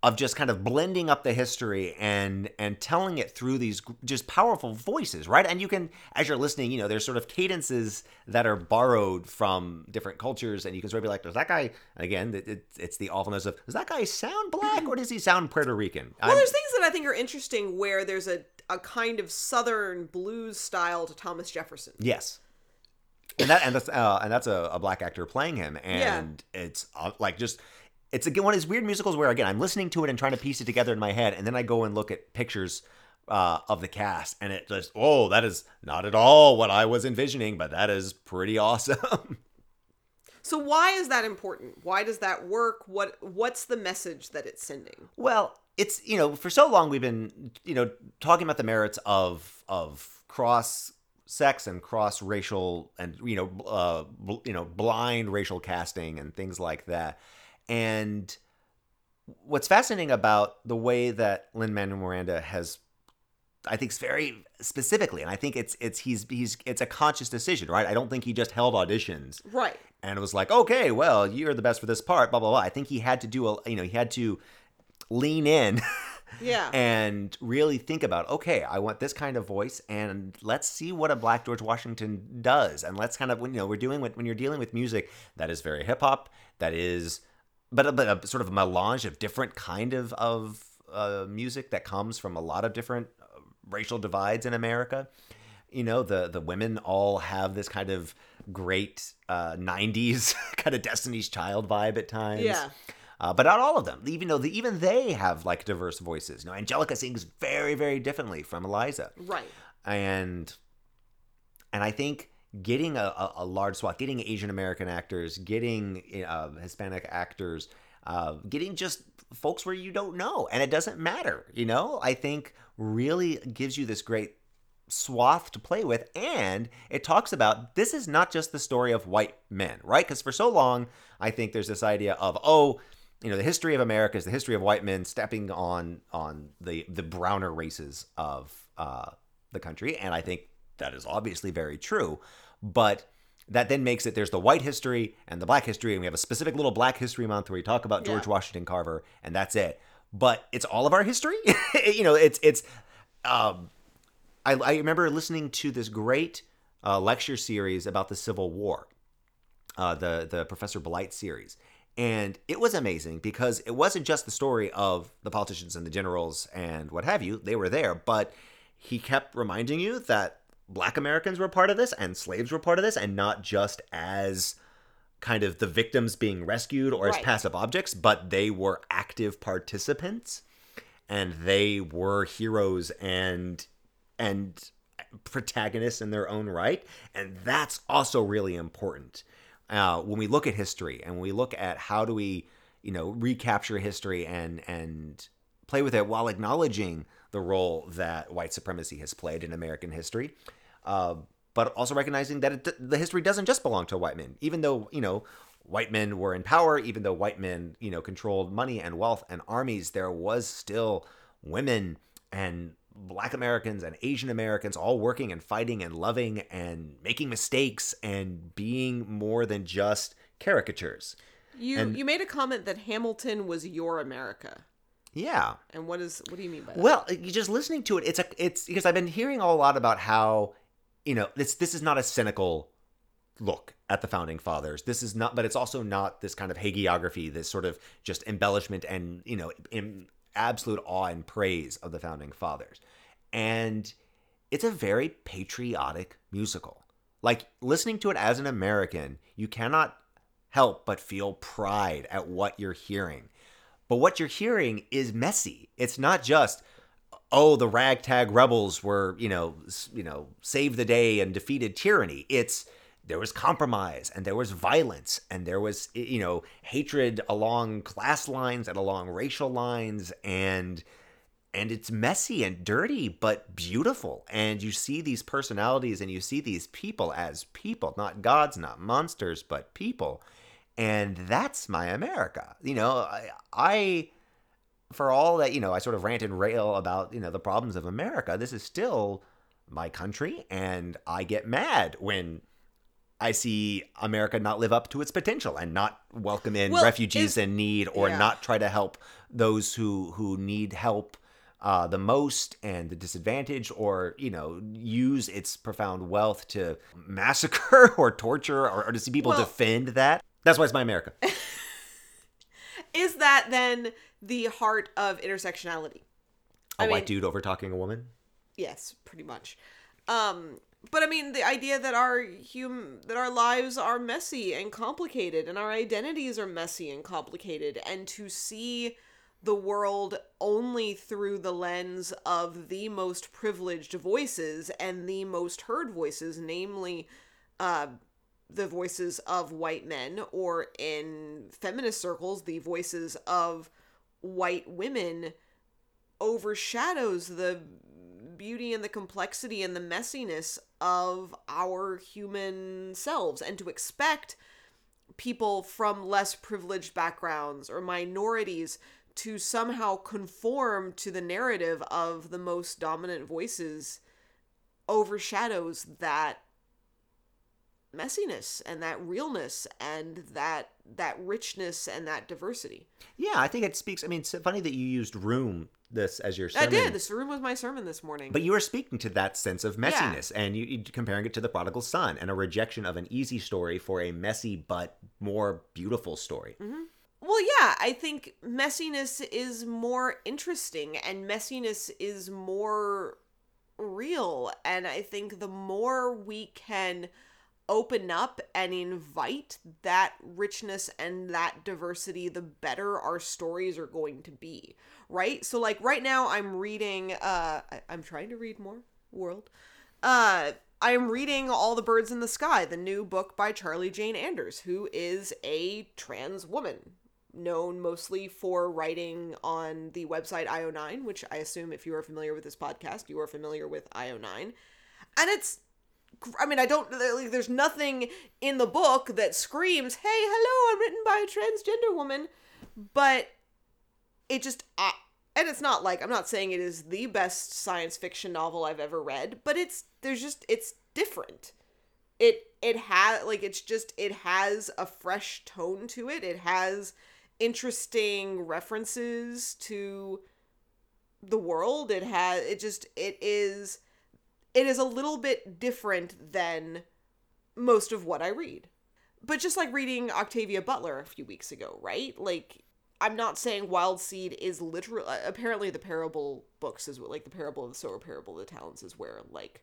Speaker 1: of just kind of blending up the history and and telling it through these just powerful voices, right? And you can, as you're listening, you know, there's sort of cadences that are borrowed from different cultures, and you can sort of be like, "Does that guy?" Again, it, it, it's the awfulness of, "Does that guy sound black or does he sound Puerto Rican?"
Speaker 3: Well,
Speaker 1: I'm-
Speaker 3: there's things that I think are interesting where there's a a kind of southern blues style to Thomas Jefferson.
Speaker 1: Yes. And that and that's uh, and that's a, a black actor playing him, and it's uh, like just it's again one of these weird musicals where again I'm listening to it and trying to piece it together in my head, and then I go and look at pictures uh, of the cast, and it just oh that is not at all what I was envisioning, but that is pretty awesome. [laughs]
Speaker 3: So why is that important? Why does that work? What what's the message that it's sending?
Speaker 1: Well, it's you know for so long we've been you know talking about the merits of of cross sex and cross racial and you know uh bl- you know blind racial casting and things like that. And what's fascinating about the way that Lin Manuel Miranda has I think it's very specifically, and I think it's it's he's he's it's a conscious decision, right? I don't think he just held auditions
Speaker 3: Right.
Speaker 1: and it was like, okay, well, you're the best for this part, blah blah blah. I think he had to do a, you know, he had to lean in [laughs]
Speaker 3: Yeah.
Speaker 1: and really think about, okay, I want this kind of voice, and let's see what a Black George Washington does, and let's kind of, when you know, we're doing when you're dealing with music that is very hip hop, that is, but a, but a sort of melange of different kind of of uh, music that comes from a lot of different uh, racial divides in America you know the the women all have this kind of great uh 90s [laughs] kind of destiny's child vibe at times
Speaker 3: Yeah.
Speaker 1: Uh, but not all of them even though the, even they have like diverse voices. You know angelica sings very very differently from eliza.
Speaker 3: Right.
Speaker 1: and and i think getting a, a, a large swath getting asian american actors getting uh, hispanic actors uh, getting just folks where you don't know, and it doesn't matter. You know, I think really gives you this great swath to play with. And it talks about this is not just the story of white men right? Because for so long i think there's this idea of oh you know the history of america is the history of white men stepping on on the the browner races of uh, the country and i think that is obviously very true but that then makes it there's the white history and the black history and we have a specific little black history month where we talk about george
Speaker 3: Yeah.
Speaker 1: washington carver and that's it but it's all of our history [laughs] you know it's it's um I, I remember listening to this great uh, lecture series about the Civil War, uh, the the Professor Blight series, and it was amazing because it wasn't just the story of the politicians and the generals and what have you; they were there, but he kept reminding you that Black Americans were part of this and slaves were part of this, and not just as kind of the victims being rescued or as
Speaker 3: Right.
Speaker 1: passive objects, but they were active participants and they were heroes and and protagonists in their own right and that's also really important uh, when we look at history and we look at how do we you know recapture history and and play with it while acknowledging the role that white supremacy has played in american history uh, but also recognizing that it, the history doesn't just belong to white men. Even though you know white men were in power even though white men you know controlled money and wealth and armies there was still women and black americans and asian americans all working and fighting and loving and making mistakes and being more than just caricatures
Speaker 3: You
Speaker 1: And-
Speaker 3: you made a comment that Hamilton was your America.
Speaker 1: yeah
Speaker 3: And what is what do you mean by that?
Speaker 1: Well, you just listening to it, it's a it's because I've been hearing a lot about how, you know, this this is not a cynical look at the founding fathers. This is not, but it's also not this kind of hagiography, this sort of just embellishment and you know, in absolute awe and praise of the founding fathers. And it's a very patriotic musical. Like listening to it as an American, you cannot help but feel pride at what you're hearing. But what you're hearing is messy. It's not just oh the ragtag rebels were, you know, you know, saved the day and defeated tyranny. It's there was compromise and there was violence and there was you know hatred along class lines and along racial lines and and it's messy and dirty but beautiful. And you see these personalities and you see these people as people not gods not monsters but people. And that's my america. You know i, I for all that you know i sort of rant and rail about you know the problems of america this is still my country and i get mad when I see America not live up to its potential and not welcome in
Speaker 3: Well,
Speaker 1: refugees in need or
Speaker 3: yeah.
Speaker 1: not try to help those who who need help uh, the most and the disadvantaged or you know use its profound wealth to massacre [laughs] or torture or, or to see people
Speaker 3: Well-
Speaker 1: defend that. That's why it's my America. [laughs]
Speaker 3: is that then the heart of intersectionality?
Speaker 1: A
Speaker 3: I
Speaker 1: white
Speaker 3: mean-
Speaker 1: dude over talking a woman.
Speaker 3: Yes, pretty much. Um, but I mean, the idea that our hum that our lives are messy and complicated, and our identities are messy and complicated, and to see the world only through the lens of the most privileged voices and the most heard voices, namely, uh, the voices of white men, or in feminist circles, the voices of white women, overshadows the beauty and the complexity and the messiness of our human selves and to expect people from less privileged backgrounds or minorities to somehow conform to the narrative of the most dominant voices overshadows that messiness and that realness and that that richness and that diversity.
Speaker 1: Yeah, I think it speaks. I mean, it's funny that you used room this as your sermon.
Speaker 3: I did. This room was my sermon this morning.
Speaker 1: But you were speaking to that sense of messiness, and you, you comparing it to the prodigal son and a rejection of an easy story for a messy but more beautiful story. Mm-hmm.
Speaker 3: Well, yeah, I think messiness is more interesting and messiness is more real. And I think the more we can open up and invite that richness and that diversity, the better our stories are going to be. Right? So, like, right now, I'm reading, uh, I- I'm trying to read more world. Uh, I'm reading All the Birds in the Sky, the new book by Charlie Jane Anders, who is a trans woman known mostly for writing on the website IO9, which I assume if you are familiar with this podcast, you are familiar with IO9. And it's I mean, I don't. Like, there's nothing in the book that screams, "Hey, hello, I'm written by a transgender woman," but it just. Uh, and it's not like I'm not saying it is the best science fiction novel I've ever read, but it's there's just it's different. It it has like it's just it has a fresh tone to it. It has interesting references to the world. It has it just it is it is a little bit different than most of what I read. But just like reading Octavia Butler a few weeks ago, right? Like I'm not saying Wild Seed is literal. Uh, apparently, the Parable books is like the Parable of the Sower, Parable of the Talents is where like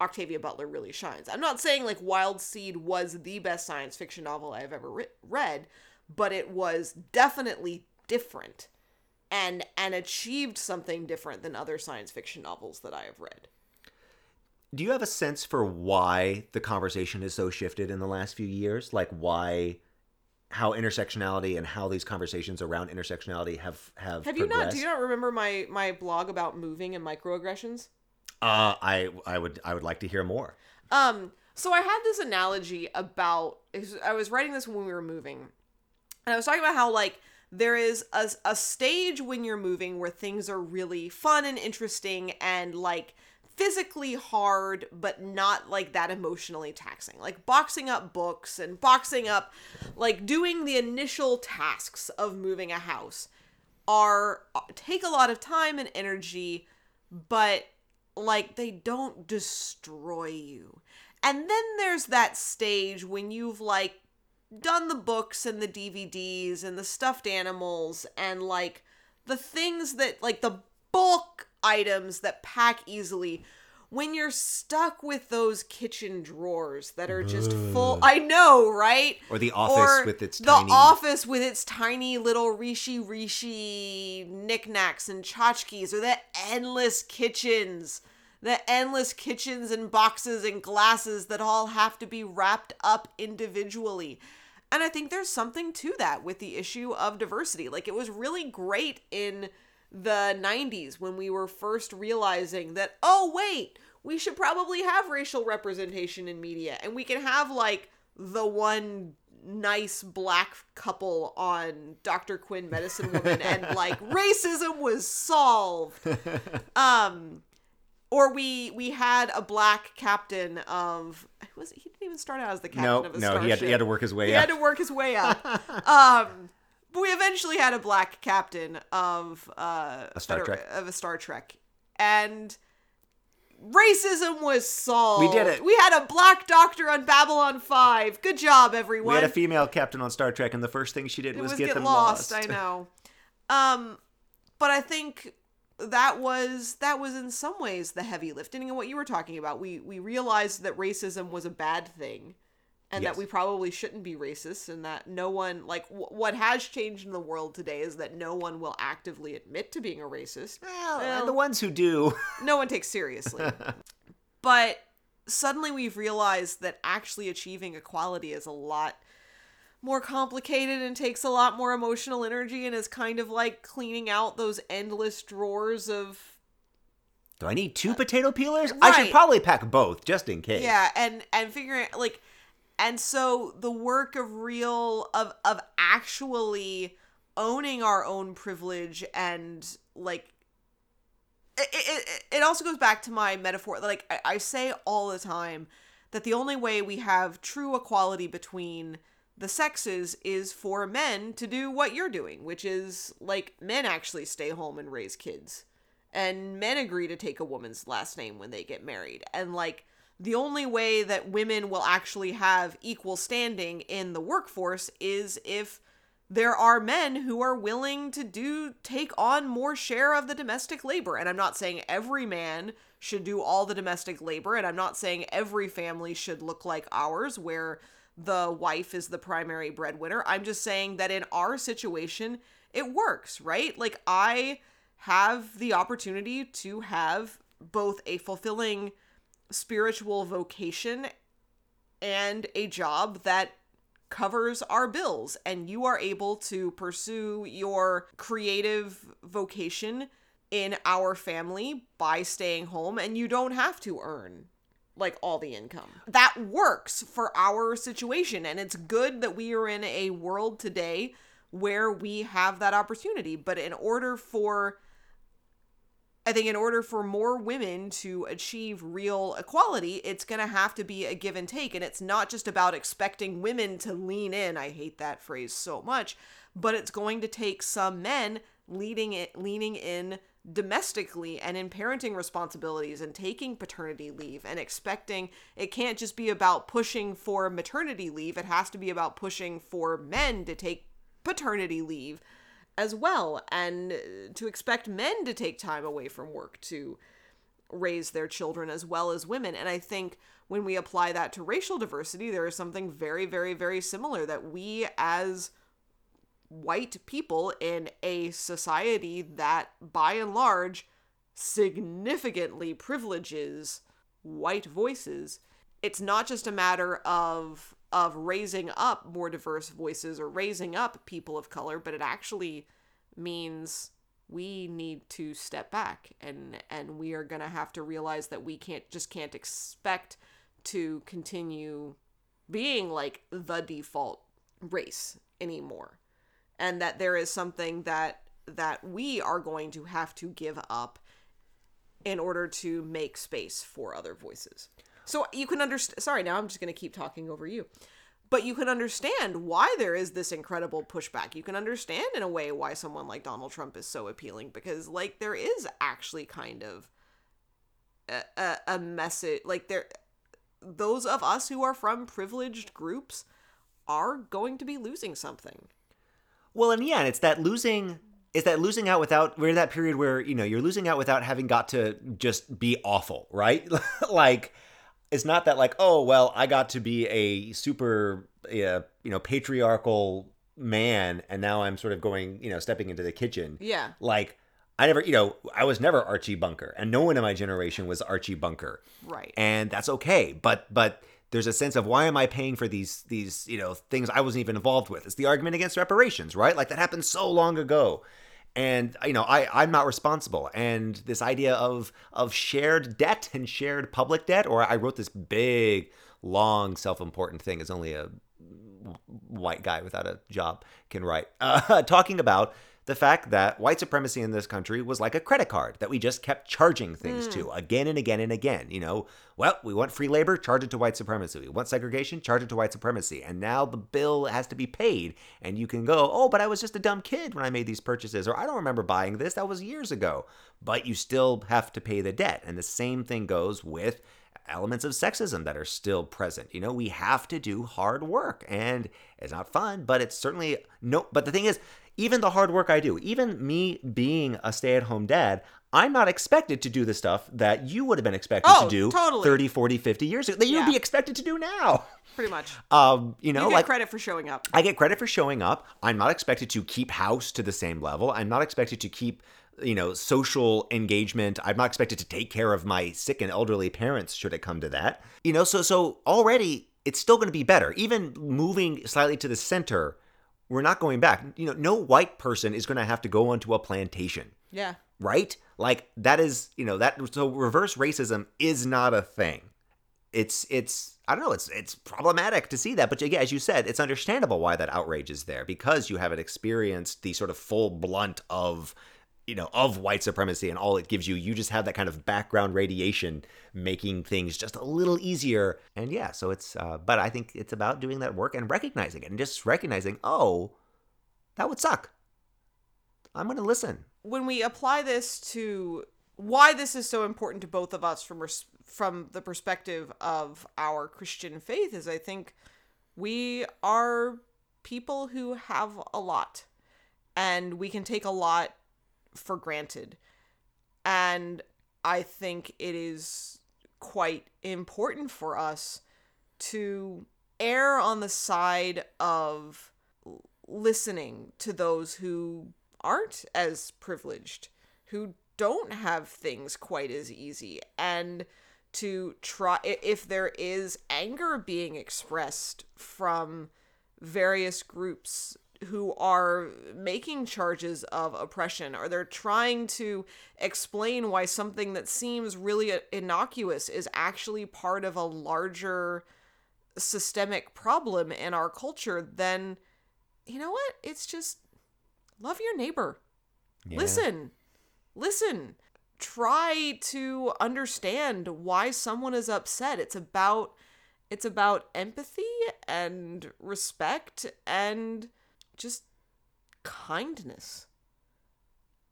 Speaker 3: Octavia Butler really shines. I'm not saying like Wild Seed was the best science fiction novel I've ever re- read, but it was definitely different and and achieved something different than other science fiction novels that I have read.
Speaker 1: Do you have a sense for why the conversation has so shifted in the last few years? Like why how intersectionality and how these conversations around intersectionality have have
Speaker 3: Have you not do you not remember my my blog about moving and microaggressions?
Speaker 1: Uh I I would I would like to hear more.
Speaker 3: Um so I had this analogy about I was writing this when we were moving. And I was talking about how like there is a, a stage when you're moving where things are really fun and interesting and like physically hard but not like that emotionally taxing. Like boxing up books and boxing up like doing the initial tasks of moving a house are uh, take a lot of time and energy but like they don't destroy you. And then there's that stage when you've like done the books and the DVDs and the stuffed animals and like the things that like the bulk items that pack easily when you're stuck with those kitchen drawers that are just full I know, right?
Speaker 1: Or the office with its
Speaker 3: the
Speaker 1: tiny
Speaker 3: office with its tiny little rishi rishi knickknacks and tchotchkes or the endless kitchens. The endless kitchens and boxes and glasses that all have to be wrapped up individually. And I think there's something to that with the issue of diversity. Like it was really great in the 90s when we were first realizing that, oh, wait, we should probably have racial representation in media and we can have like the one nice black couple on Dr. Quinn Medicine Woman and like [laughs] racism was solved. Um or we we had a black captain of was he didn't even start out as the captain
Speaker 1: No,
Speaker 3: of a
Speaker 1: no,
Speaker 3: starship.
Speaker 1: he had, to, he had to work his way
Speaker 3: He
Speaker 1: up.
Speaker 3: He had to work his way up. um, we eventually had a black captain of uh,
Speaker 1: A Star Trek.
Speaker 3: of a Star Trek, and racism was solved.
Speaker 1: We did it.
Speaker 3: We had a black doctor on Babylon Five. Good job, everyone.
Speaker 1: we had a female captain on Star Trek, and the first thing she did was,
Speaker 3: was
Speaker 1: get,
Speaker 3: get
Speaker 1: them
Speaker 3: lost.
Speaker 1: lost.
Speaker 3: I know. [laughs] [laughs] Um, but I think that was that was in some ways the heavy lifting and what you were talking about. We we realized that racism was a bad thing. And
Speaker 1: Yes.
Speaker 3: that we probably shouldn't be racist, and that no one, like, w- what has changed in the world today is that no one will actively admit to being a racist.
Speaker 1: Well,
Speaker 3: Well-
Speaker 1: and the ones who do. [laughs]
Speaker 3: No one takes seriously. but suddenly we've realized that actually achieving equality is a lot more complicated and takes a lot more emotional energy and is kind of like cleaning out those endless drawers of
Speaker 1: Do I need two uh, potato peelers? I should probably pack both just in case.
Speaker 3: yeah and and figuring like and so the work of real of of actually owning our own privilege and like it, it, it also goes back to my metaphor like I, I say all the time that the only way we have true equality between the sexes is for men to do what you're doing which is like men actually stay home and raise kids. And men agree to take a woman's last name when they get married. And like the only way that women will actually have equal standing in the workforce is if there are men who are willing to do take on more share of the domestic labor. And i'm not saying every man should do all the domestic labor and i'm not saying every family should look like ours where the wife is the primary breadwinner. I'm just saying that in our situation it works right? Like i have the opportunity to have both a fulfilling spiritual vocation and a job that covers our bills and you are able to pursue your creative vocation in our family by staying home and you don't have to earn like all the income. That works for our situation and it's good that we are in a world today where we have that opportunity, but in order for I think in order for more women to achieve real equality, it's going to have to be a give and take. And it's not just about expecting women to lean in. I hate that phrase so much, but it's going to take some men leading it, leaning in domestically and in parenting responsibilities and taking paternity leave and expecting it can't just be about pushing for maternity leave. It has to be about pushing for men to take paternity leave as well and to expect men to take time away from work to raise their children as well as women. And i think when we apply that to racial diversity there is something very very very similar that we as white people in a society that by and large significantly privileges white voices it's not just a matter of of raising up more diverse voices or raising up people of color, but it actually means we need to step back and and we are going to have to realize that we can't just can't expect to continue being like the default race anymore. And that there is something that that we are going to have to give up in order to make space for other voices so you can understand. Sorry, now I'm just going to keep talking over you. But you can understand why there is this incredible pushback. You can understand in a way why someone like Donald Trump is so appealing because, like, there is actually kind of a, a, a message. Like, there, those of us who are from privileged groups are going to be losing something.
Speaker 1: Well, and yeah, it's that losing is that losing out without we're in that period where you know you're losing out without having got to just be awful, right? [laughs] like it's not that like oh well i got to be a super uh, you know patriarchal man and now i'm sort of going you know stepping into the kitchen.
Speaker 3: Yeah.
Speaker 1: like i never you know i was never archie bunker and no one in my generation was archie bunker.
Speaker 3: Right.
Speaker 1: and that's okay but but there's a sense of why am i paying for these these you know things i wasn't even involved with? It's the argument against reparations right? Like that happened so long ago and you know I I'm not responsible. And this idea of of shared debt and shared public debt or I wrote this big long self-important thing is only a white guy without a job can write uh, [laughs] talking about the fact that white supremacy in this country was like a credit card that we just kept charging things to hmm. again and again and again. You know, well, we want free labor, charge it to white supremacy. We want segregation, charge it to white supremacy. And now the bill has to be paid. And you can go, oh, but I was just a dumb kid when I made these purchases, or I don't remember buying this. That was years ago. But you still have to pay the debt. And the same thing goes with elements of sexism that are still present. You know, we have to do hard work and it's not fun, but it's certainly no but the thing is even the hard work I do, even me being a stay-at-home dad, I'm not expected to do the stuff that you would have been expected
Speaker 3: Oh,
Speaker 1: to do
Speaker 3: totally.
Speaker 1: 30, 40, 50 years ago that you'd be expected to do now. [laughs]
Speaker 3: Pretty much.
Speaker 1: Um, you know,
Speaker 3: You get
Speaker 1: like
Speaker 3: credit for showing up.
Speaker 1: I get credit for showing up. I'm not expected to keep house to the same level. I'm not expected to keep, you know, social engagement. I'm not expected to take care of my sick and elderly parents should it come to that. You know, so so already it's still going to be better. Even moving slightly to the center, we're not going back. You know, no white person is going to have to go onto a plantation
Speaker 3: Yeah.
Speaker 1: right? Like that is, you know, that so reverse racism is not a thing. It's it's I don't know, it's it's problematic to see that, but again, as you said, it's understandable why that outrage is there because you haven't experienced the sort of full blunt of you know of white supremacy and all it gives you you just have that kind of background radiation making things just a little easier. And yeah so it's uh, but i think it's about doing that work and recognizing it and just recognizing oh that would suck. I'm going to listen.
Speaker 3: When we apply this to why this is so important to both of us from res- from the perspective of our Christian faith is I think we are people who have a lot and we can take a lot for granted. And I think it is quite important for us to err on the side of listening to those who aren't as privileged, who don't have things quite as easy, and to try if there is anger being expressed from various groups who are making charges of oppression or they're trying to explain why something that seems really innocuous is actually part of a larger systemic problem in our culture, then you know what? It's just love your neighbor.
Speaker 1: Yeah.
Speaker 3: Listen. Listen. Try to understand why someone is upset. It's about it's about empathy and respect and just kindness.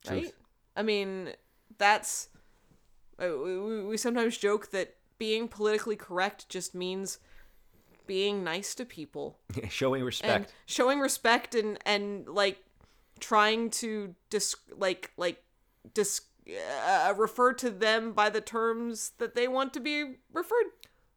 Speaker 3: Right?
Speaker 1: Truth.
Speaker 3: I mean, that's uh, we, we- sometimes joke that being politically correct just means being nice to people [laughs]
Speaker 1: Showing
Speaker 3: and
Speaker 1: respect.
Speaker 3: showing respect and and like trying to dis like like dis uh, refer to them by the terms that they want to be referred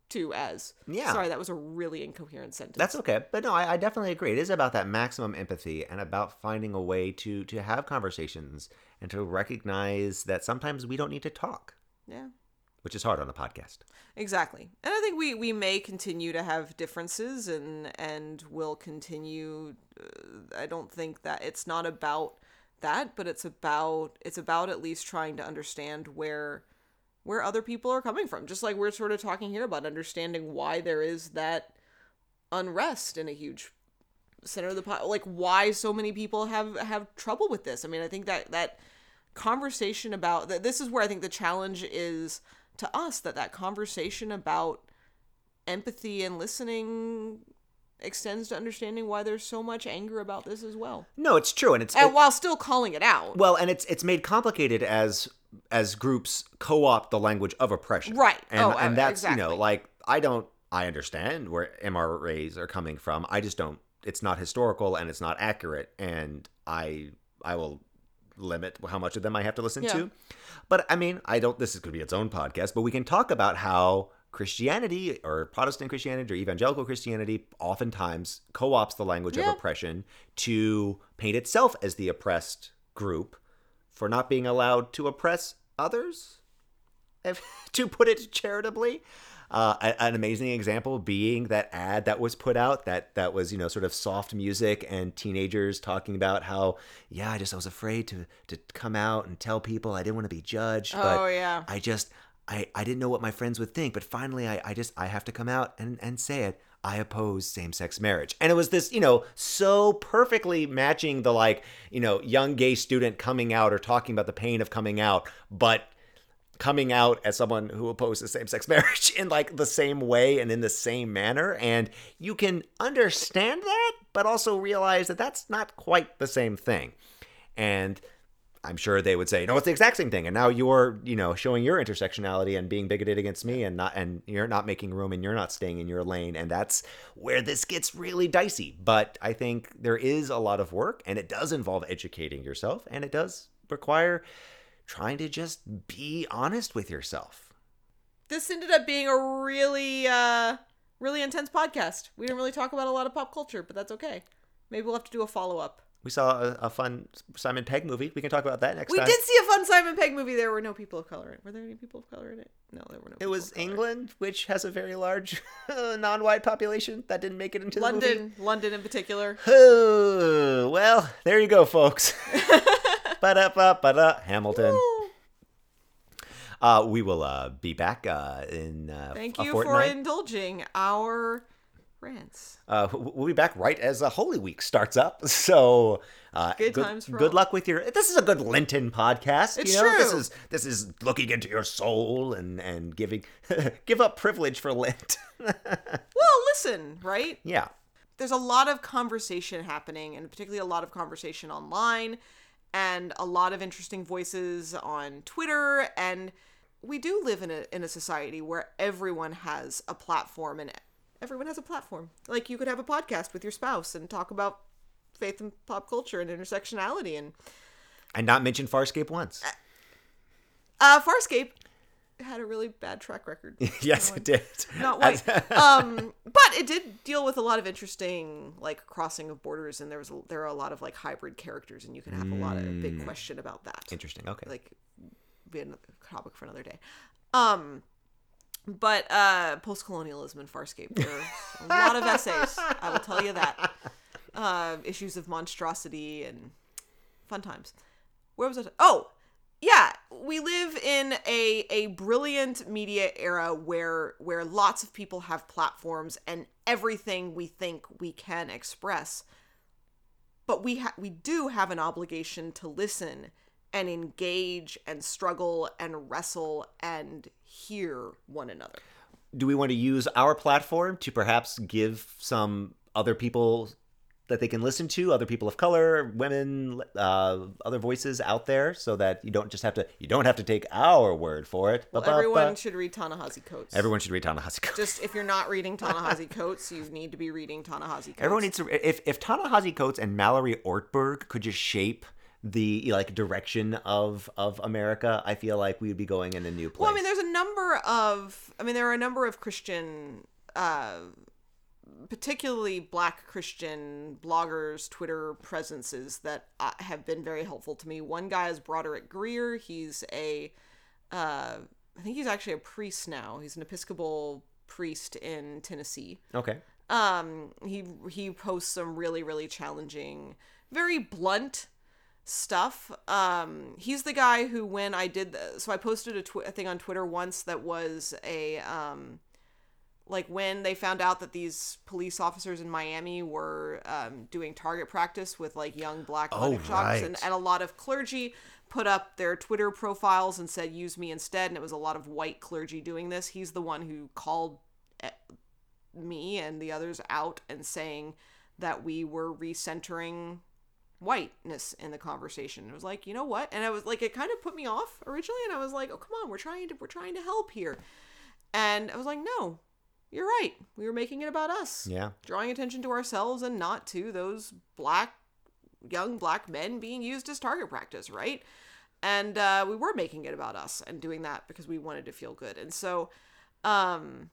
Speaker 3: to as.
Speaker 1: Yeah.
Speaker 3: Sorry, that was a really incoherent sentence.
Speaker 1: That's okay, but no, I, I definitely agree. It is about that maximum empathy and about finding a way to to have conversations and to recognize that sometimes we don't need to talk,
Speaker 3: yeah.
Speaker 1: which is hard on a podcast.
Speaker 3: Exactly. And I think we, we may continue to have differences and and will continue uh, I don't think that it's not about that, but it's about it's about at least trying to understand where where other people are coming from. Just like we're sort of talking here about understanding why there is that unrest in a huge center of the pot like why so many people have have trouble with this. I mean, I think that that conversation about that this is where I think the challenge is to us that that conversation about empathy and listening extends to understanding why there's so much anger about this as well.
Speaker 1: No, it's true, and it's
Speaker 3: And
Speaker 1: it-
Speaker 3: while still calling it out.
Speaker 1: well, and it's it's made complicated as as groups co-opt the language of oppression,
Speaker 3: Right.
Speaker 1: And
Speaker 3: Oh,
Speaker 1: and that's you know like I don't I understand where MRAs are coming from. I just don't. It's not historical and it's not accurate, and I I will limit how much of them I have to listen
Speaker 3: Yeah.
Speaker 1: to. But I mean, I don't. This is going to be its own podcast, but we can talk about how Christianity or Protestant Christianity or evangelical Christianity oftentimes co-opts the language
Speaker 3: Yeah.
Speaker 1: of oppression to paint itself as the oppressed group for not being allowed to oppress others, if, [laughs] to put it charitably. Uh, an amazing example being that ad that was put out that that was you know sort of soft music and teenagers talking about how yeah I just I was afraid to to come out and tell people I didn't want to be judged but
Speaker 3: Oh, yeah.
Speaker 1: I just I, I didn't know what my friends would think, but finally I, I just I have to come out and, and say it. I oppose same sex marriage. And it was this, you know, so perfectly matching the like, you know, young gay student coming out or talking about the pain of coming out, but coming out as someone who opposes same sex [laughs] marriage in like the same way and in the same manner. And you can understand that, but also realize that that's not quite the same thing. And I'm sure they would say, no, it's the exact same thing. And now you're, you know, showing your intersectionality and being bigoted against me and not, and you're not making room and you're not staying in your lane. And that's where this gets really dicey. But I think there is a lot of work and it does involve educating yourself and it does require trying to just be honest with yourself.
Speaker 3: this ended up being a really uh really intense podcast. We didn't really talk about a lot of pop culture, but that's okay. Maybe we'll have to do a follow up.
Speaker 1: We saw a, a fun Simon Pegg movie. We can talk about that next
Speaker 3: We
Speaker 1: time.
Speaker 3: did see a fun Simon Pegg movie. There were no people of color in it. Were there any people of color in it? No, there were no.
Speaker 1: It
Speaker 3: people
Speaker 1: was
Speaker 3: of color.
Speaker 1: England, which has a very large [laughs] non-white population that didn't make it into the movie.
Speaker 3: London, London in particular. [laughs]
Speaker 1: Oh, well, there you go, folks. [laughs] Ba-da-ba, ba-da, Hamilton.
Speaker 3: Woo.
Speaker 1: Uh, we will uh, be back uh, in uh,
Speaker 3: Thank you for indulging our rants.
Speaker 1: uh, we'll be back right as uh, Holy Week starts up. [laughs] So uh,
Speaker 3: Good times for
Speaker 1: good
Speaker 3: all.
Speaker 1: luck with your. This is a good Lenten podcast.
Speaker 3: It's
Speaker 1: you know? This is this is looking into your soul and and giving [laughs] give up privilege for Lent. [laughs]
Speaker 3: Well, listen, right?
Speaker 1: yeah.
Speaker 3: there's a lot of conversation happening and particularly a lot of conversation online and a lot of interesting voices on Twitter and we do live in a in a society where everyone has a platform and everyone has a platform. Like you could have a podcast with your spouse and talk about faith and pop culture and intersectionality and
Speaker 1: And not mention Farscape once.
Speaker 3: uh Farscape had a really bad track record. [laughs]
Speaker 1: yes, it did.
Speaker 3: not white. [laughs] um, but it did deal with a lot of interesting like crossing of borders, and there was a, there are a lot of like hybrid characters, and you can have a lot of big question about that.
Speaker 1: Interesting. Okay.
Speaker 3: Like, be another topic for another day. Um, But uh, post colonialism and Farscape, there are a lot of essays. I will tell you that. Uh, issues of monstrosity and fun times. Where was I? Oh, yeah, we live in a a brilliant media era where where lots of people have platforms and everything we think we can express. But we ha- we do have an obligation to listen and engage and struggle and wrestle and hear one another.
Speaker 1: Do we want to use our platform to perhaps give some other people that they can listen to, other people of color, women, uh, other voices out there, so that you don't just have to you don't have to take our word for it.
Speaker 3: Well, everyone should read Ta-Nehisi Coates.
Speaker 1: everyone should read Ta-Nehisi Coates.
Speaker 3: Just if you're not reading [laughs] Ta-Nehisi Coates, you need to be reading Ta-Nehisi Coates.
Speaker 1: Everyone needs to. If if Ta-Nehisi Coates and Mallory Ortberg could just shape the like direction of of America, I feel like we would be going in a new place.
Speaker 3: Well, I mean, there's a number of, I mean, there are a number of Christian, uh, particularly Black Christian bloggers, Twitter presences that uh, have been very helpful to me. One guy is Broderick Greer. He's a, uh, I think he's actually a priest now. He's an Episcopal priest in Tennessee.
Speaker 1: okay.
Speaker 3: um he he posts some really really challenging very blunt stuff. Um he's the guy who when i did the, so i posted a, tw- a thing on twitter once that was a um like when they found out that these police officers in miami were um, doing target practice with like young black
Speaker 1: Oh,
Speaker 3: shocks and, and a lot of clergy put up their twitter profiles and said use me instead and it was a lot of white clergy doing this. He's the one who called eh, me and the others out and saying that we were recentering whiteness in the conversation. It was like, you know what? And I was like, it kind of put me off originally, and I was like, oh come on, we're trying to we're trying to help here. And I was like, no, you're right. We were making it about us.
Speaker 1: Yeah.
Speaker 3: Drawing attention to ourselves and not to those black young black men being used as target practice, right? And uh, we were making it about us and doing that because we wanted to feel good. And so, um,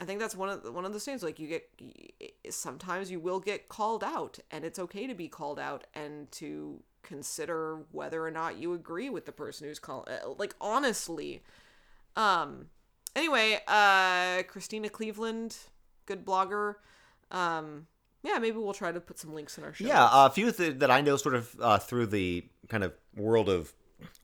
Speaker 3: I think that's one of the, one of those things. Like you get sometimes you will get called out, and it's okay to be called out and to consider whether or not you agree with the person who's calling. Like honestly, um. Anyway, uh, Christena Cleveland, good blogger. Um, yeah, maybe we'll try to put some links in our show.
Speaker 1: Yeah, a few th- that I know sort of uh, through the kind of world of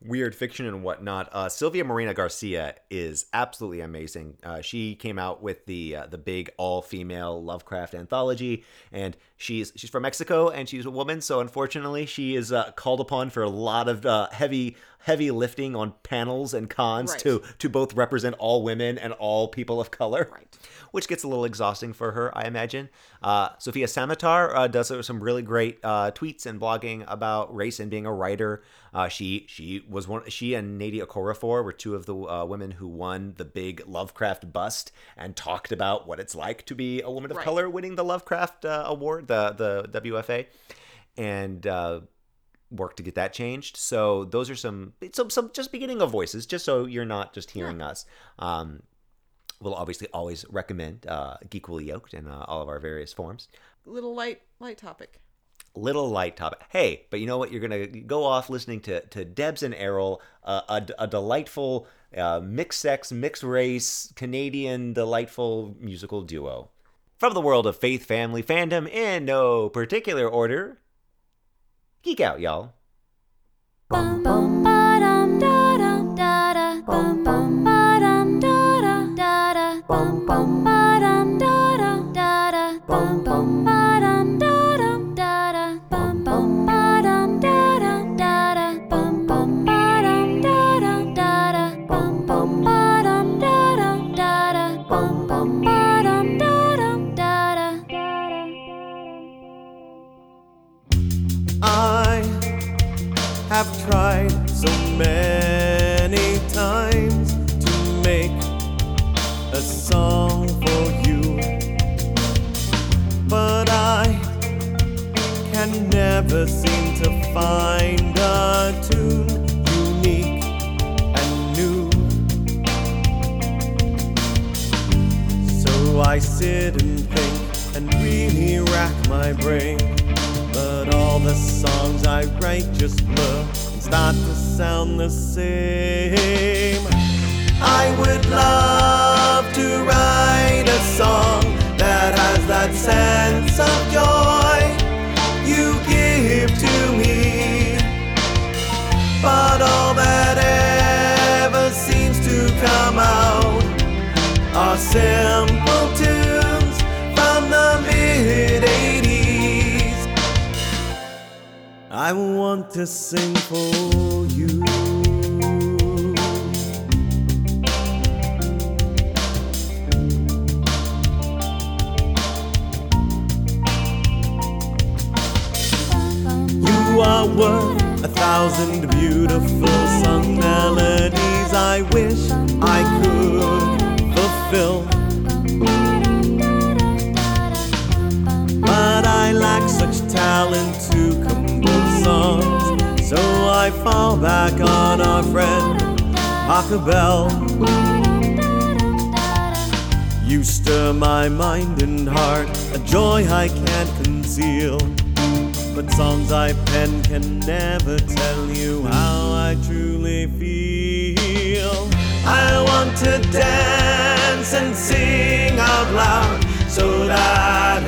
Speaker 1: weird fiction and whatnot. Uh, Silvia Moreno-Garcia is absolutely amazing. Uh, she came out with the uh, the big all female Lovecraft anthology, and she's she's from Mexico and she's a woman, so unfortunately she is uh, called upon for a lot of uh, heavy heavy lifting on panels and cons
Speaker 3: Right.
Speaker 1: to to both represent all women and all people of color
Speaker 3: Right.
Speaker 1: which gets a little exhausting for her, I imagine. Uh, Sofia Samatar uh, does some really great uh, tweets and blogging about race and being a writer. Uh, she she was one. She and Nnedi Okorafor were two of the uh, women who won the big Lovecraft bust and talked about what it's like to be a woman of
Speaker 3: Right.
Speaker 1: color winning the Lovecraft uh, award, the the WFA, and. Uh, work to get that changed so those are some some some just beginning of voices just so you're not just hearing us um we'll obviously always recommend uh, Geekly Yoked in uh, all of our various forms.
Speaker 3: Little light light topic.
Speaker 1: Little light topic. Hey, but you know what? You're gonna go off listening to to Debs and Errol, uh, a, a delightful uh, mixed sex, mixed race, Canadian delightful musical duo from the world of faith, family, fandom in no particular order. Geek out, y'all.
Speaker 4: Bum bum ba
Speaker 2: song for you, but I can never seem to find a tune unique and new. So I sit and think and really rack my brain. But all the songs I write just blur and start to sound the same. I would love to write a song that has that sense of joy you give to me. But all that ever seems to come out are simple tunes from the mid 80s. I want to sing for you. You are worth a thousand beautiful sung melodies. I wish I could fulfill, but I lack such talent to compose songs. So I fall back on our friend Acapella. You stir my mind and heart, a joy I can't conceal. But songs I pen can never tell you how I truly feel. I want to dance and sing out loud so that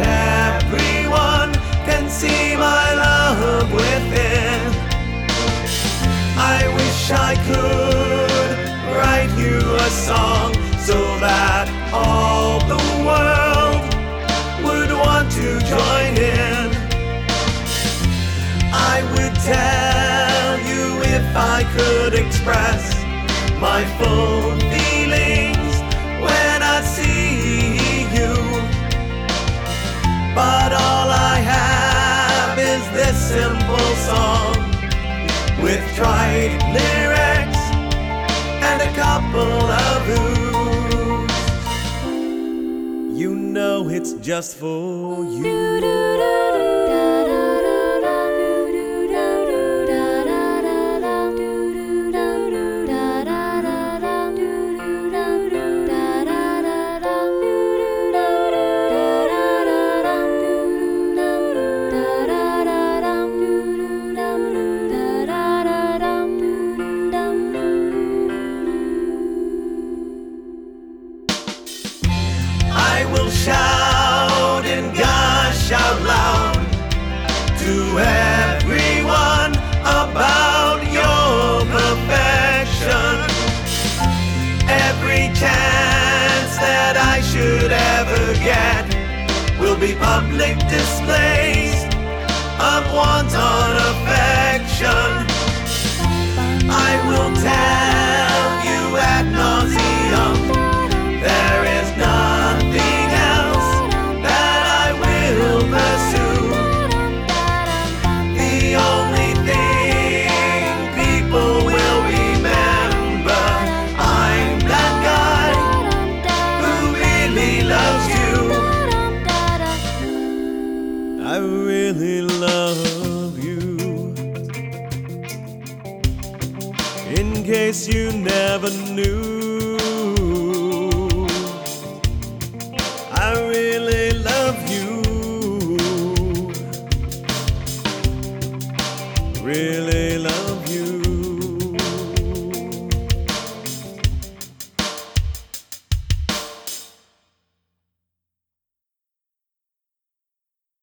Speaker 2: everyone can see my love within. I wish I could write you a song so that all the world would want to join in. I would tell you if I could express my full feelings when I see you. But all I have is this simple song with trite lyrics and a couple of oohs. You know it's just for you. I